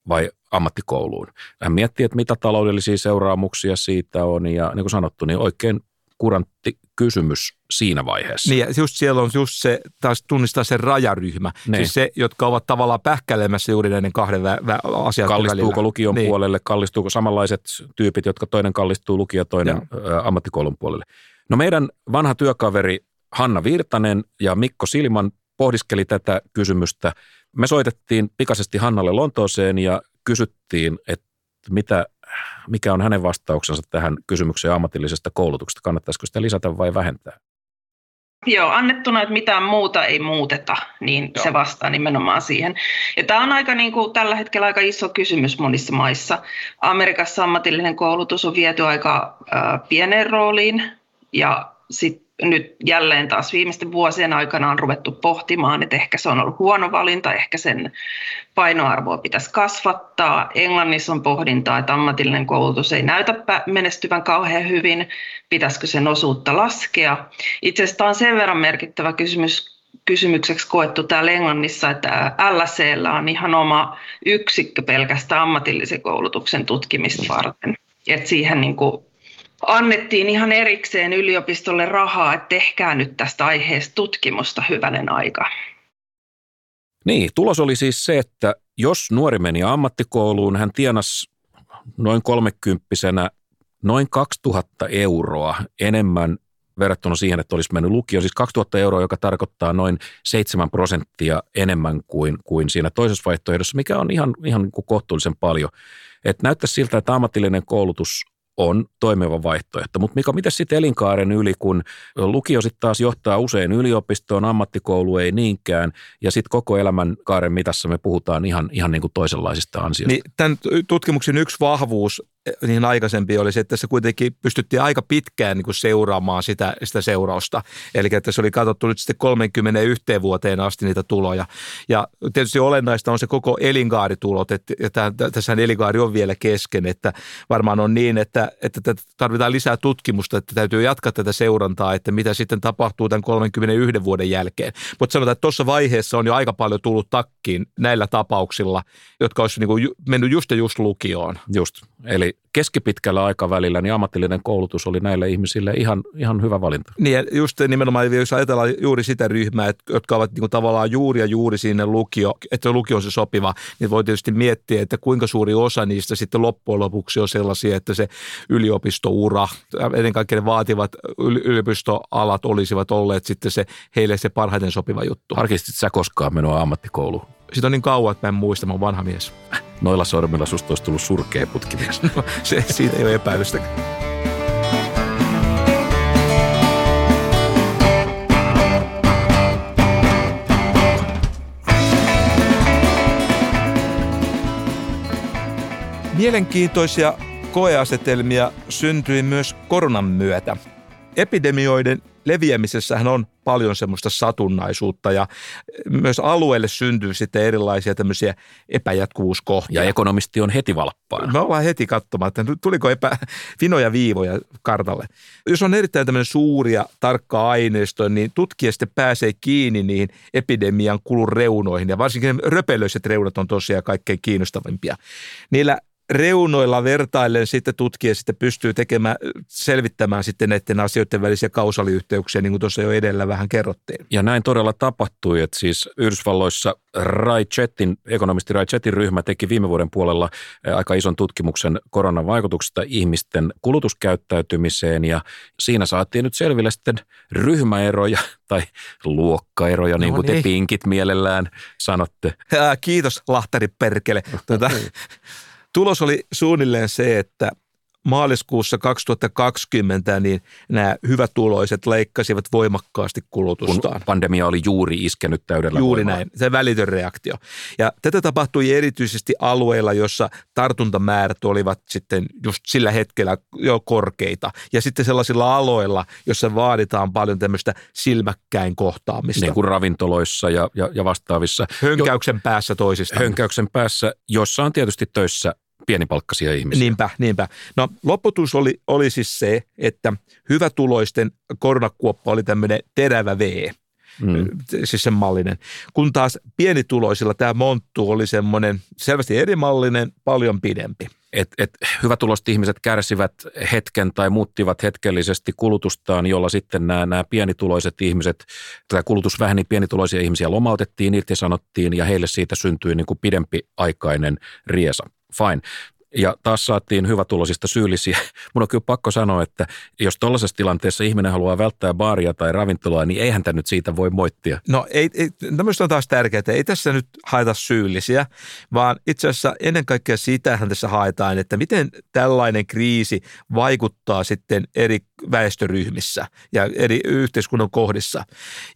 vai ammattikouluun. Hän miettii, että mitä taloudellisia seuraamuksia siitä on ja niin kuin sanottu, niin oikein kurantti kysymys siinä vaiheessa. Niin, just siellä on just se, taas tunnistaa se rajaryhmä. Niin. Siis se, jotka ovat tavallaan pähkäilemässä juuri näiden kahden vä- vä- asian Kallistuuko välillä. lukion niin. puolelle, kallistuuko samanlaiset tyypit, jotka toinen kallistuu lukio, toinen ä, ammattikoulun puolelle. No meidän vanha työkaveri Hanna Virtanen ja Mikko Silman pohdiskeli tätä kysymystä. Me soitettiin pikaisesti Hannalle Lontooseen ja kysyttiin, että mitä mikä on hänen vastauksensa tähän kysymykseen ammatillisesta koulutuksesta? Kannattaisiko sitä lisätä vai vähentää? Joo, annettuna, että mitään muuta ei muuteta, niin Joo. se vastaa nimenomaan siihen. Ja tämä on aika niin kuin, tällä hetkellä aika iso kysymys monissa maissa. Amerikassa ammatillinen koulutus on viety aika äh, pieneen rooliin ja sitten nyt jälleen taas viimeisten vuosien aikana on ruvettu pohtimaan, että ehkä se on ollut huono valinta, ehkä sen painoarvoa pitäisi kasvattaa. Englannissa on pohdintaa, että ammatillinen koulutus ei näytä menestyvän kauhean hyvin, pitäisikö sen osuutta laskea. Itse asiassa tämä on sen verran merkittävä kysymys kysymykseksi koettu täällä Englannissa, että LSEllä on ihan oma yksikkö pelkästään ammatillisen koulutuksen tutkimista varten. Et siihen niin kuin annettiin ihan erikseen yliopistolle rahaa, että tehkää nyt tästä aiheesta tutkimusta hyvänen aika. Niin, tulos oli siis se, että jos nuori meni ammattikouluun, hän tienasi noin kolmekymppisenä noin 2000 euroa enemmän verrattuna siihen, että olisi mennyt lukio. Siis 2000 euroa, joka tarkoittaa noin 7 prosenttia enemmän kuin, kuin siinä toisessa vaihtoehdossa, mikä on ihan, ihan niin kohtuullisen paljon. Et näyttää siltä, että ammatillinen koulutus on toimiva vaihtoehto. Mutta Mika, miten sitten elinkaaren yli, kun lukio sitten taas johtaa usein yliopistoon, ammattikoulu ei niinkään, ja sitten koko elämänkaaren mitassa me puhutaan ihan, ihan niin kuin toisenlaisista ansioista. Niin, tämän tutkimuksen yksi vahvuus niin aikaisempi oli se, että tässä kuitenkin pystyttiin aika pitkään niin kuin seuraamaan sitä, sitä seurausta. Eli että se oli katsottu nyt sitten 31 vuoteen asti niitä tuloja. Ja tietysti olennaista on se koko elinkaaritulot, että tässä elinkaari on vielä kesken, että varmaan on niin, että, että tarvitaan lisää tutkimusta, että täytyy jatkaa tätä seurantaa, että mitä sitten tapahtuu tämän 31 vuoden jälkeen. Mutta sanotaan, että tuossa vaiheessa on jo aika paljon tullut takkiin näillä tapauksilla, jotka olisi niin kuin mennyt just ja just lukioon. Just, eli keskipitkällä aikavälillä niin ammatillinen koulutus oli näille ihmisille ihan, ihan hyvä valinta. Niin just nimenomaan, jos ajatellaan juuri sitä ryhmää, jotka ovat niin kuin tavallaan juuri ja juuri sinne lukio, että lukio on se sopiva, niin voi tietysti miettiä, että kuinka suuri osa niistä sitten loppujen lopuksi on sellaisia, että se yliopistoura, ennen kaikkea ne vaativat yliopistoalat olisivat olleet sitten se heille se parhaiten sopiva juttu. Harkistit sä koskaan menoa ammattikouluun? Siitä on niin kauan, että mä en muista, mä oon vanha mies. Noilla sormilla susta olisi tullut surkea putkimies. No, se, siitä ei ole epäilystäkään. Mielenkiintoisia koeasetelmia syntyi myös koronan myötä. Epidemioiden leviämisessähän on paljon semmoista satunnaisuutta ja myös alueelle syntyy sitten erilaisia tämmöisiä epäjatkuvuuskohtia. Ja ekonomisti on heti valppaan. Me ollaan heti katsomaan, että tuliko epä, vinoja viivoja kartalle. Jos on erittäin tämmöinen suuria, tarkka aineisto, niin tutkija sitten pääsee kiinni niihin epidemian kulun reunoihin. Ja varsinkin röpelöiset reunat on tosiaan kaikkein kiinnostavimpia. Niillä reunoilla vertaillen sitten tutkija sitten pystyy tekemään, selvittämään sitten näiden asioiden välisiä kausaliyhteyksiä, niin kuin tuossa jo edellä vähän kerrottiin. Ja näin todella tapahtui, että siis Yhdysvalloissa Rai Chetin, ekonomisti Rai Chetin ryhmä teki viime vuoden puolella eh, aika ison tutkimuksen koronan vaikutuksesta ihmisten kulutuskäyttäytymiseen ja siinä saatiin nyt selville sitten ryhmäeroja tai luokkaeroja, niin kuin no niin. te pinkit mielellään sanotte. Kiitos Lahtari Perkele. Tuota, Tulos oli suunnilleen se, että maaliskuussa 2020 niin nämä hyvätuloiset leikkasivat voimakkaasti kulutustaan. Kun pandemia oli juuri iskenyt täydellä Juuri voimalla. näin, se välitön reaktio. Ja tätä tapahtui erityisesti alueilla, jossa tartuntamäärät olivat sitten just sillä hetkellä jo korkeita. Ja sitten sellaisilla aloilla, jossa vaaditaan paljon tämmöistä silmäkkäin kohtaamista. Niin kuin ravintoloissa ja, ja, ja vastaavissa. Hönkäyksen jo, päässä toisista. Hönkäyksen päässä, jossa on tietysti töissä pienipalkkaisia ihmisiä. Niinpä, niinpä. No lopputus oli, oli siis se, että hyvätuloisten koronakuoppa oli tämmöinen terävä V. Mm. Siis sen mallinen. Kun taas pienituloisilla tämä monttu oli semmoinen selvästi eri mallinen, paljon pidempi. Et, et hyvätuloiset ihmiset kärsivät hetken tai muuttivat hetkellisesti kulutustaan, jolla sitten nämä, nämä pienituloiset ihmiset, tätä kulutus väheni, pienituloisia ihmisiä lomautettiin, sanottiin ja heille siitä syntyi niin kuin pidempiaikainen riesa fine. Ja taas saatiin hyvätulosista syyllisiä. Mun on kyllä pakko sanoa, että jos tuollaisessa tilanteessa ihminen haluaa välttää baaria tai ravintolaa, niin eihän tämä nyt siitä voi moittia. No ei, ei on taas tärkeää, ei tässä nyt haeta syyllisiä, vaan itse asiassa ennen kaikkea sitähän tässä haetaan, että miten tällainen kriisi vaikuttaa sitten eri väestöryhmissä ja eri yhteiskunnan kohdissa.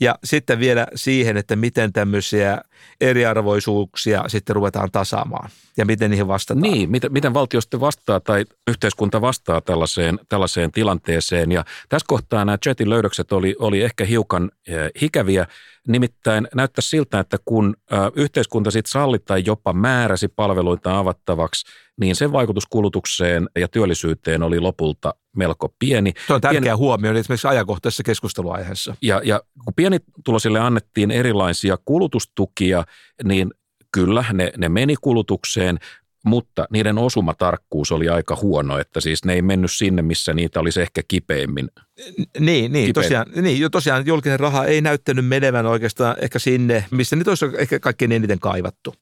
Ja sitten vielä siihen, että miten tämmöisiä eriarvoisuuksia sitten ruvetaan tasaamaan ja miten niihin vastataan. Niin, miten, miten valtio sitten vastaa tai yhteiskunta vastaa tällaiseen, tällaiseen tilanteeseen. Ja tässä kohtaa nämä chatin löydökset oli, oli ehkä hiukan hikäviä. Nimittäin näyttää siltä, että kun yhteiskunta sitten salli tai jopa määräsi palveluita avattavaksi, niin sen vaikutus kulutukseen ja työllisyyteen oli lopulta melko pieni. Se on tärkeä pieni, huomio esimerkiksi ajankohtaisessa keskusteluaiheessa. Ja, ja kun pienituloisille annettiin erilaisia kulutustukia, niin kyllä ne, ne meni kulutukseen, mutta niiden osumatarkkuus oli aika huono, että siis ne ei mennyt sinne, missä niitä olisi ehkä kipeimmin. Niin, niin, tosiaan, niin tosiaan julkinen raha ei näyttänyt menevän oikeastaan ehkä sinne, missä niitä olisi ehkä kaikkein eniten kaivattu.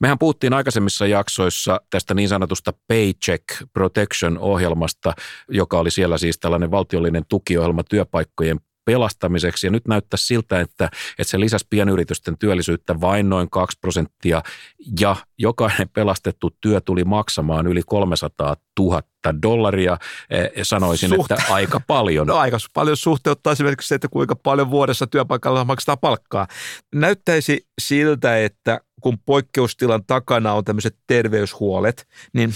Mehän puhuttiin aikaisemmissa jaksoissa tästä niin sanotusta Paycheck Protection-ohjelmasta, joka oli siellä siis tällainen valtiollinen tukiohjelma työpaikkojen pelastamiseksi. Ja nyt näyttää siltä, että, että se lisäsi pienyritysten työllisyyttä vain noin 2 prosenttia ja jokainen pelastettu työ tuli maksamaan yli 300 000 dollaria. Ja sanoisin, Suhte- että aika paljon. No aika paljon suhteuttaa esimerkiksi se, että kuinka paljon vuodessa työpaikalla maksetaan palkkaa. Näyttäisi siltä, että kun poikkeustilan takana on tämmöiset terveyshuolet, niin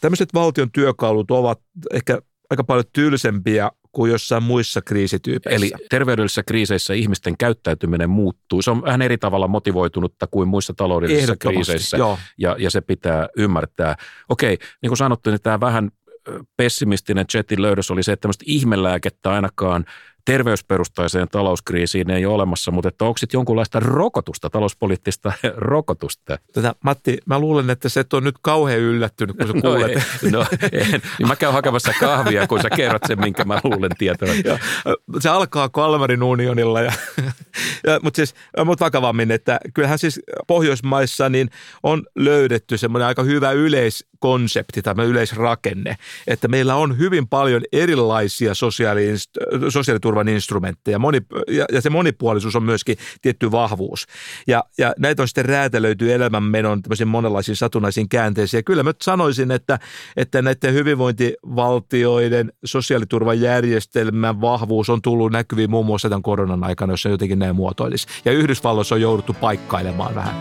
tämmöiset valtion työkalut ovat ehkä aika paljon tylsempiä kuin jossain muissa kriisityypeissä. Eli terveydellisissä kriiseissä ihmisten käyttäytyminen muuttuu. Se on vähän eri tavalla motivoitunutta kuin muissa taloudellisissa kriiseissä joo. ja, ja se pitää ymmärtää. Okei, niin kuin sanottu, niin tämä vähän pessimistinen chatin löydös oli se, että tämmöistä ihmelääkettä ainakaan terveysperustaiseen talouskriisiin ei ole olemassa, mutta että onko sitten jonkunlaista rokotusta, talouspoliittista rokotusta? Tätä, Matti, mä luulen, että se on nyt kauhean yllättynyt, kun sä no kuulet. Ei, no, en, niin mä käyn hakemassa kahvia, kun sä kerrot sen, minkä mä luulen tietävän. se alkaa Kalmarin unionilla, ja, mutta siis, mut vakavammin, että kyllähän siis Pohjoismaissa niin on löydetty semmoinen aika hyvä yleiskonsepti tai yleisrakenne, että meillä on hyvin paljon erilaisia sosiaali, sosiaaliturva turvan instrumentteja. Moni, ja, ja se monipuolisuus on myöskin tietty vahvuus. Ja, ja näitä on sitten räätälöity elämänmenon tämmöisiin monenlaisiin satunnaisiin käänteisiin. Ja kyllä mä sanoisin, että, että näiden hyvinvointivaltioiden sosiaaliturvajärjestelmän vahvuus on tullut näkyviin muun muassa tämän koronan aikana, jos se jotenkin näin muotoilisi. Ja Yhdysvalloissa on jouduttu paikkailemaan vähän.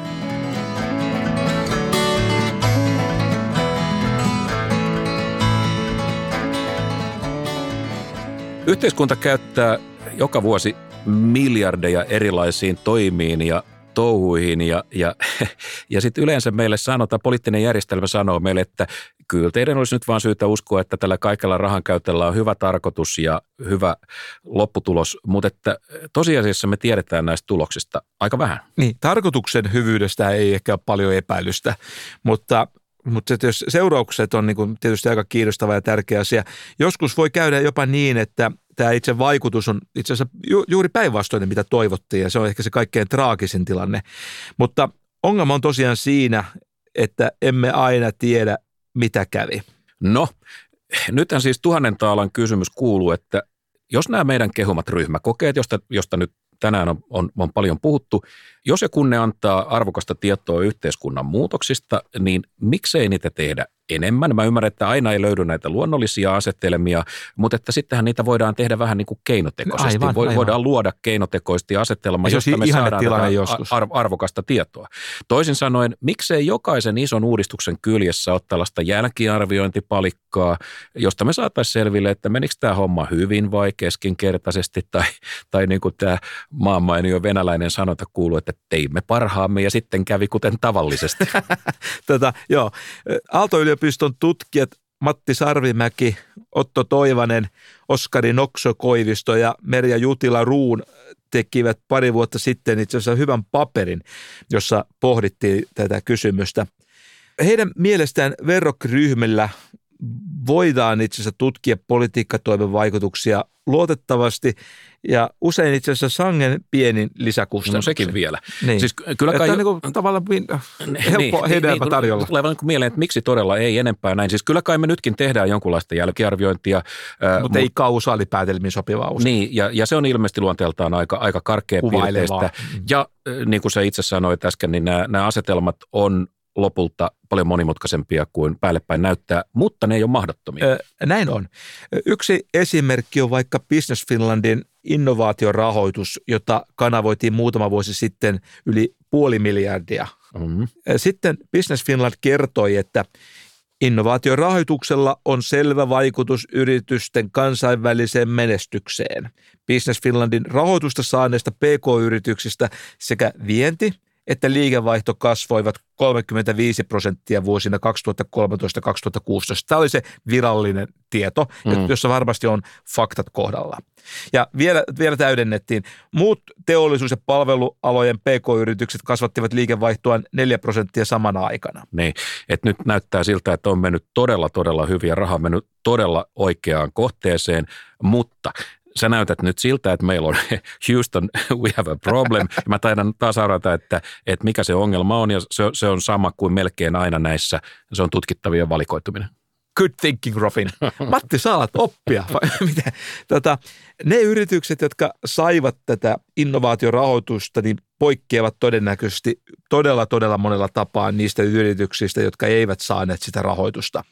Yhteiskunta käyttää joka vuosi miljardeja erilaisiin toimiin ja touhuihin ja, ja, ja sitten yleensä meille sanotaan, poliittinen järjestelmä sanoo meille, että kyllä teidän olisi nyt vaan syytä uskoa, että tällä kaikella rahan käytöllä on hyvä tarkoitus ja hyvä lopputulos, mutta että tosiasiassa me tiedetään näistä tuloksista aika vähän. Niin, tarkoituksen hyvyydestä ei ehkä ole paljon epäilystä, mutta mutta jos seuraukset on niin tietysti aika kiinnostava ja tärkeä asia. Joskus voi käydä jopa niin, että tämä itse vaikutus on itse asiassa ju- juuri päinvastoin, mitä toivottiin, ja se on ehkä se kaikkein traagisin tilanne. Mutta ongelma on tosiaan siinä, että emme aina tiedä, mitä kävi. No, nythän siis tuhannen taalan kysymys kuuluu, että jos nämä meidän kehumat ryhmäkokeet, josta, josta nyt tänään on, on, on paljon puhuttu. Jos ja kun ne antaa arvokasta tietoa yhteiskunnan muutoksista, niin miksei niitä tehdä enemmän. Mä ymmärrän, että aina ei löydy näitä luonnollisia asetelmia, mutta että sittenhän niitä voidaan tehdä vähän niin kuin keinotekoisesti. Aivan, aivan. Voidaan luoda keinotekoisesti asetelma, josta me saadaan joskus. arvokasta tietoa. Toisin sanoen, miksei jokaisen ison uudistuksen kyljessä ole tällaista jälkiarviointipalikkaa, josta me saataisiin selville, että menikö tämä homma hyvin vai keskinkertaisesti, tai, tai niin kuin tämä maanmainio venäläinen sanota kuuluu, että teimme parhaamme ja sitten kävi kuten tavallisesti. Tätä, joo. aalto yliopiston tutkijat Matti Sarvimäki, Otto Toivanen, Oskari Nokso-Koivisto ja Merja Jutila Ruun tekivät pari vuotta sitten itse asiassa hyvän paperin, jossa pohdittiin tätä kysymystä. Heidän mielestään verrokryhmillä voidaan itse asiassa tutkia politiikkatoimen vaikutuksia luotettavasti ja usein itse asiassa sangen pienin lisäkustannuksen. No sekin vielä. Niin. Siis kyllä kai... Että on niin tavallaan helppo niin, hedelmä niin, tarjolla. Tulee niin mieleen, että miksi todella ei enempää näin. Siis kyllä kai me nytkin tehdään jonkunlaista jälkiarviointia. Mutta äh, ei kausaalipäätelmiin sopivaa usko. Niin, ja, ja se on ilmeisesti luonteeltaan aika, aika karkea piirteistä. Ja niin kuin sä itse sanoit äsken, niin nämä, nämä asetelmat on lopulta paljon monimutkaisempia kuin päälle päin näyttää, mutta ne ei ole mahdottomia. Öö, näin on. Yksi esimerkki on vaikka Business Finlandin innovaatiorahoitus, jota kanavoitiin muutama vuosi sitten yli puoli miljardia. Mm-hmm. Sitten Business Finland kertoi, että Innovaatiorahoituksella on selvä vaikutus yritysten kansainväliseen menestykseen. Business Finlandin rahoitusta saaneista PK-yrityksistä sekä vienti- että liikevaihto kasvoivat 35 prosenttia vuosina 2013-2016. Tämä oli se virallinen tieto, mm. jossa varmasti on faktat kohdalla. Ja vielä, vielä täydennettiin, muut teollisuus- ja palvelualojen pk-yritykset kasvattivat liikevaihtoaan 4 prosenttia samana aikana. Niin, että nyt näyttää siltä, että on mennyt todella, todella hyviä, raha on mennyt todella oikeaan kohteeseen, mutta sä näytät nyt siltä, että meillä on Houston, we have a problem. Mä taidan taas arvata, että, että mikä se ongelma on, ja se, se on sama kuin melkein aina näissä, se on tutkittavien valikoituminen. Good thinking, Robin. Matti, saat oppia. Mitä? Tota, ne yritykset, jotka saivat tätä innovaatiorahoitusta, niin poikkeavat todennäköisesti todella, todella monella tapaa niistä yrityksistä, jotka eivät saaneet sitä rahoitusta.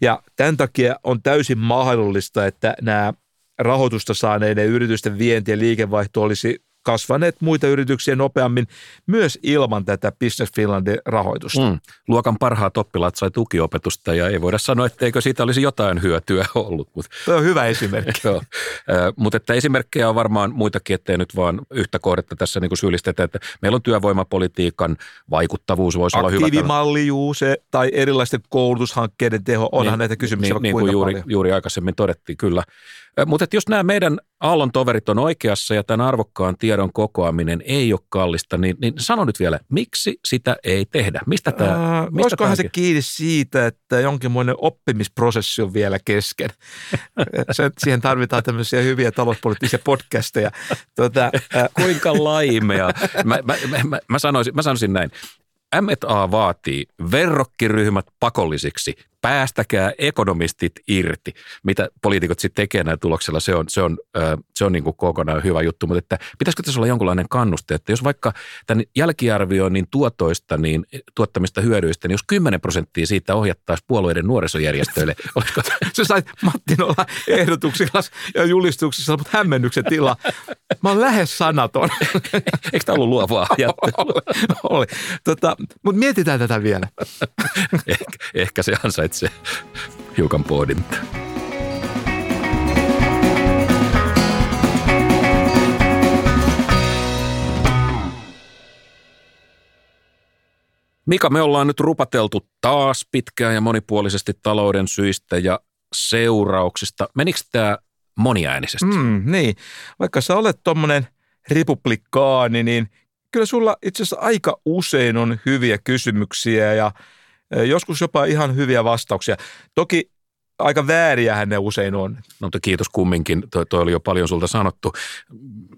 Ja tämän takia on täysin mahdollista, että nämä rahoitusta saaneiden yritysten vienti ja liikevaihto olisi kasvaneet muita yrityksiä nopeammin myös ilman tätä Business Finlandin rahoitusta. Mm. Luokan parhaat oppilaat sai tukiopetusta ja ei voida sanoa, etteikö siitä olisi jotain hyötyä ollut. Mutta, Tuo on hyvä esimerkki. joo, mutta että esimerkkejä on varmaan muitakin, ettei nyt vaan yhtä kohdetta tässä niin syyllistetä, että meillä on työvoimapolitiikan vaikuttavuus, voisi olla hyvä. Aktiivimalli, juu, se, tai erilaisten koulutushankkeiden teho, onhan niin, näitä kysymyksiä niin, niin kuin juuri, juuri aikaisemmin todettiin, kyllä. Mutta jos nämä meidän Aallon toverit on oikeassa ja tämän arvokkaan tiedon kokoaminen ei ole kallista, niin, niin sano nyt vielä, miksi sitä ei tehdä? Mistä tämä? Äh, mistä olisikohan se kiinni siitä, että jonkinmoinen oppimisprosessi on vielä kesken? se, siihen tarvitaan tämmöisiä hyviä talouspoliittisia podcasteja. Tuota, äh. Kuinka laimea? Mä, mä, mä, mä, sanoisin, mä sanoisin näin. M&A vaatii verrokkiryhmät pakollisiksi päästäkää ekonomistit irti. Mitä poliitikot sitten tekee näillä tuloksella, se on, se on, se on niin kuin kokonaan hyvä juttu, mutta että pitäisikö tässä olla jonkunlainen kannuste, että jos vaikka tämän jälkiarvioinnin tuotoista, niin tuottamista hyödyistä, niin jos 10 prosenttia siitä ohjattaisiin puolueiden nuorisojärjestöille, olisiko... Se sai Mattin olla ehdotuksilla ja julistuksissa, mutta hämmennyksen tila. Mä oon lähes sanaton. Eikö tämä ollut luovaa ajattelua? oli. oli. Tota, mutta mietitään tätä vielä. ehkä, ehkä se ansaitsee se hiukan pohdinta. Mika, me ollaan nyt rupateltu taas pitkään ja monipuolisesti talouden syistä ja seurauksista. Menikö tämä moniäänisesti? Mm, niin, vaikka sä olet tuommoinen republikaani, niin kyllä sulla itse asiassa aika usein on hyviä kysymyksiä ja joskus jopa ihan hyviä vastauksia. Toki aika vääriähän ne usein on. No mutta kiitos kumminkin, toi, toi oli jo paljon sulta sanottu.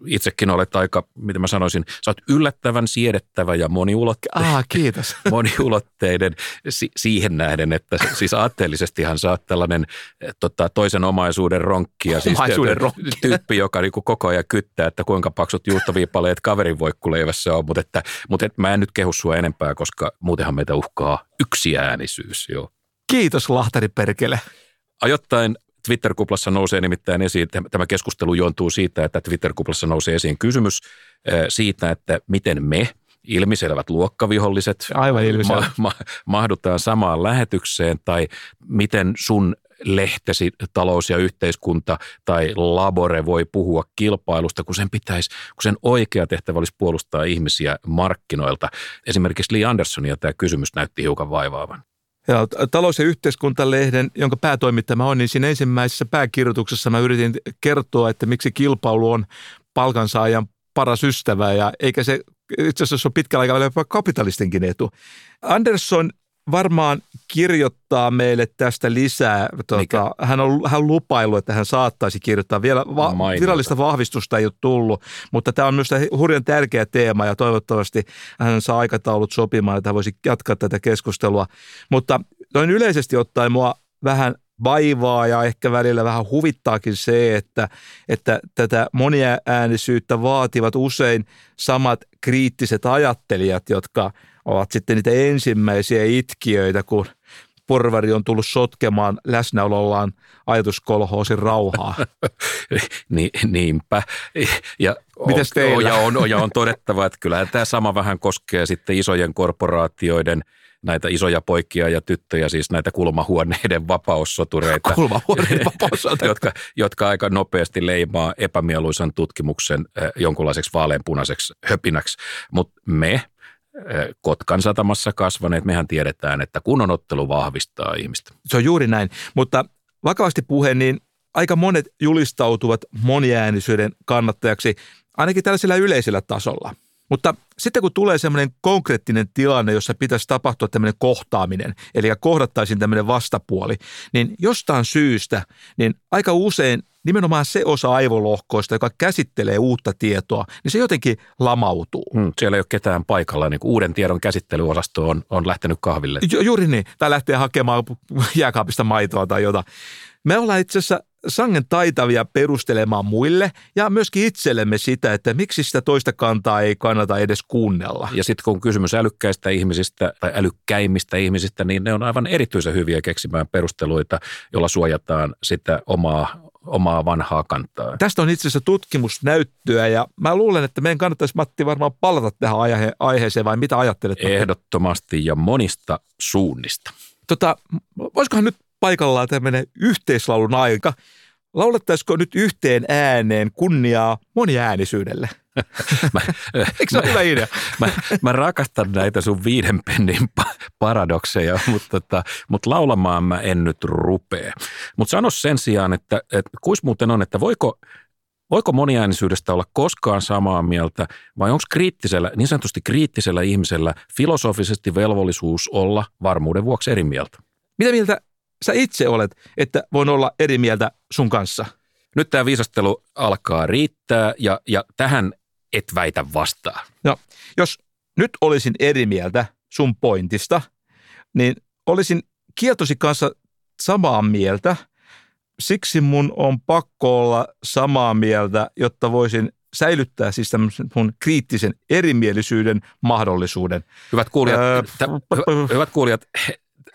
Itsekin olet aika, mitä mä sanoisin, sä oot yllättävän siedettävä ja moniulotteinen. Ah, kiitos. moniulotteiden si- siihen nähden, että siis aatteellisestihan sä oot tällainen eh, tota, toisen omaisuuden ronkki ja siis omaisuuden ronkki. tyyppi, joka niinku koko ajan kyttää, että kuinka paksut juustoviipaleet kaverin voikkuleivässä on, mutta, että, mutta et, mä en nyt kehu sua enempää, koska muutenhan meitä uhkaa yksiäänisyys. Joo. Kiitos Lahtari Perkele. Ajoittain Twitter-kuplassa nousee nimittäin esiin, tämä keskustelu juontuu siitä, että Twitter-kuplassa nousee esiin kysymys siitä, että miten me, ilmiselvät luokkaviholliset, Aivan ma- ma- mahdutaan samaan lähetykseen, tai miten sun lehtesi talous ja yhteiskunta tai labore voi puhua kilpailusta, kun sen pitäisi, kun sen oikea tehtävä olisi puolustaa ihmisiä markkinoilta. Esimerkiksi Lee Andersonia tämä kysymys näytti hiukan vaivaavan. Ja talous- ja yhteiskuntalehden, jonka päätoimittaja on, niin siinä ensimmäisessä pääkirjoituksessa mä yritin kertoa, että miksi kilpailu on palkansaajan paras ystävä ja eikä se itse asiassa ole pitkällä aikavälillä kapitalistinkin etu. Anderson varmaan kirjoittaa meille tästä lisää. Tuota, hän, on, hän lupailu, että hän saattaisi kirjoittaa. Vielä va- virallista vahvistusta ei ole tullut, mutta tämä on myös hurjan tärkeä teema ja toivottavasti hän saa aikataulut sopimaan, että hän voisi jatkaa tätä keskustelua. Mutta noin yleisesti ottaen mua vähän vaivaa ja ehkä välillä vähän huvittaakin se, että, että tätä moniäänisyyttä vaativat usein samat kriittiset ajattelijat, jotka ovat sitten niitä ensimmäisiä itkiöitä, kun porvari on tullut sotkemaan läsnäolollaan ajatuskolhoosin rauhaa. Ni, niinpä. Ja Mites teillä? Ja on, ja on todettava, että kyllä tämä sama vähän koskee sitten isojen korporaatioiden – näitä isoja poikia ja tyttöjä, siis näitä kulmahuoneiden vapaussotureita. Kulmahuoneiden vapaussotureita. jotka, jotka aika nopeasti leimaa epämieluisan tutkimuksen äh, jonkunlaiseksi vaaleanpunaiseksi höpinäksi. Mutta me Kotkan satamassa kasvaneet, mehän tiedetään, että kunnon ottelu vahvistaa ihmistä. Se on juuri näin, mutta vakavasti puheen, niin aika monet julistautuvat moniäänisyyden kannattajaksi, ainakin tällaisella yleisellä tasolla. Mutta sitten kun tulee semmoinen konkreettinen tilanne, jossa pitäisi tapahtua tämmöinen kohtaaminen, eli kohdattaisiin tämmöinen vastapuoli, niin jostain syystä, niin aika usein nimenomaan se osa aivolohkoista, joka käsittelee uutta tietoa, niin se jotenkin lamautuu. Hmm, siellä ei ole ketään paikalla, niin uuden tiedon käsittelyosasto on, on lähtenyt kahville. Ju, juuri niin, tai lähtee hakemaan jääkaapista maitoa tai jotain. Me ollaan itse asiassa sangen taitavia perustelemaan muille ja myöskin itsellemme sitä, että miksi sitä toista kantaa ei kannata edes kuunnella. Ja sitten kun on kysymys älykkäistä ihmisistä tai älykkäimmistä ihmisistä, niin ne on aivan erityisen hyviä keksimään perusteluita, jolla suojataan sitä omaa omaa vanhaa kantaa. Tästä on itse asiassa tutkimusnäyttöä ja mä luulen, että meidän kannattaisi Matti varmaan palata tähän aihe- aiheeseen vai mitä ajattelet? Ehdottomasti ja monista suunnista. Tota, voisikohan nyt paikallaan tämmöinen yhteislaulun aika. Laulettaisiko nyt yhteen ääneen kunniaa moniäänisyydelle? mä, Eikö se ole hyvä idea? mä, mä rakastan näitä sun viiden pennin paradokseja, mutta, tota, mutta laulamaan mä en nyt rupee. Mutta sano sen sijaan, että, että kuis muuten on, että voiko, voiko moniäänisyydestä olla koskaan samaa mieltä vai onko kriittisellä, niin sanotusti kriittisellä ihmisellä filosofisesti velvollisuus olla varmuuden vuoksi eri mieltä? Mitä mieltä sä itse olet, että voin olla eri mieltä sun kanssa? Nyt tämä viisastelu alkaa riittää ja, ja tähän et väitä vastaan. No, jos nyt olisin eri mieltä sun pointista, niin olisin kieltosi kanssa samaa mieltä. Siksi mun on pakko olla samaa mieltä, jotta voisin säilyttää siis mun kriittisen erimielisyyden mahdollisuuden. Hyvät kuulijat, öö, t- hyvät kuulijat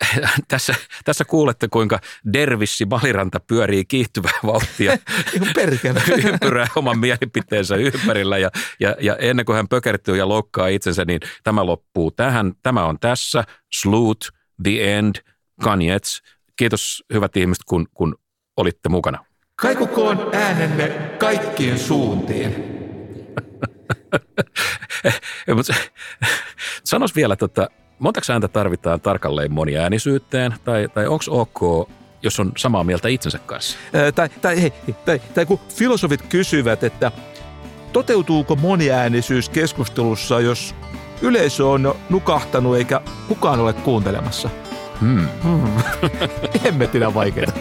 tässä, tässä kuulette, kuinka dervissi Maliranta pyörii kiihtyvää vauhtia. Ympyrää oman mielipiteensä ympärillä ja, ja, ja ennen kuin hän pökertyy ja loukkaa itsensä, niin tämä loppuu tähän. Tämä on tässä. Sloot, The End, Kanjets. Kiitos hyvät ihmiset, kun, kun olitte mukana. Kaikukoon äänenne kaikkiin suuntiin. Sanois vielä, tota, montako ääntä tarvitaan tarkalleen moniäänisyyteen, tai, tai onko ok, jos on samaa mieltä itsensä kanssa? Ää, tai, tai, hei, tai, tai kun filosofit kysyvät, että toteutuuko moniäänisyys keskustelussa, jos yleisö on nukahtanut eikä kukaan ole kuuntelemassa? Hmm. hmm. Hemmetinä vaikeaa.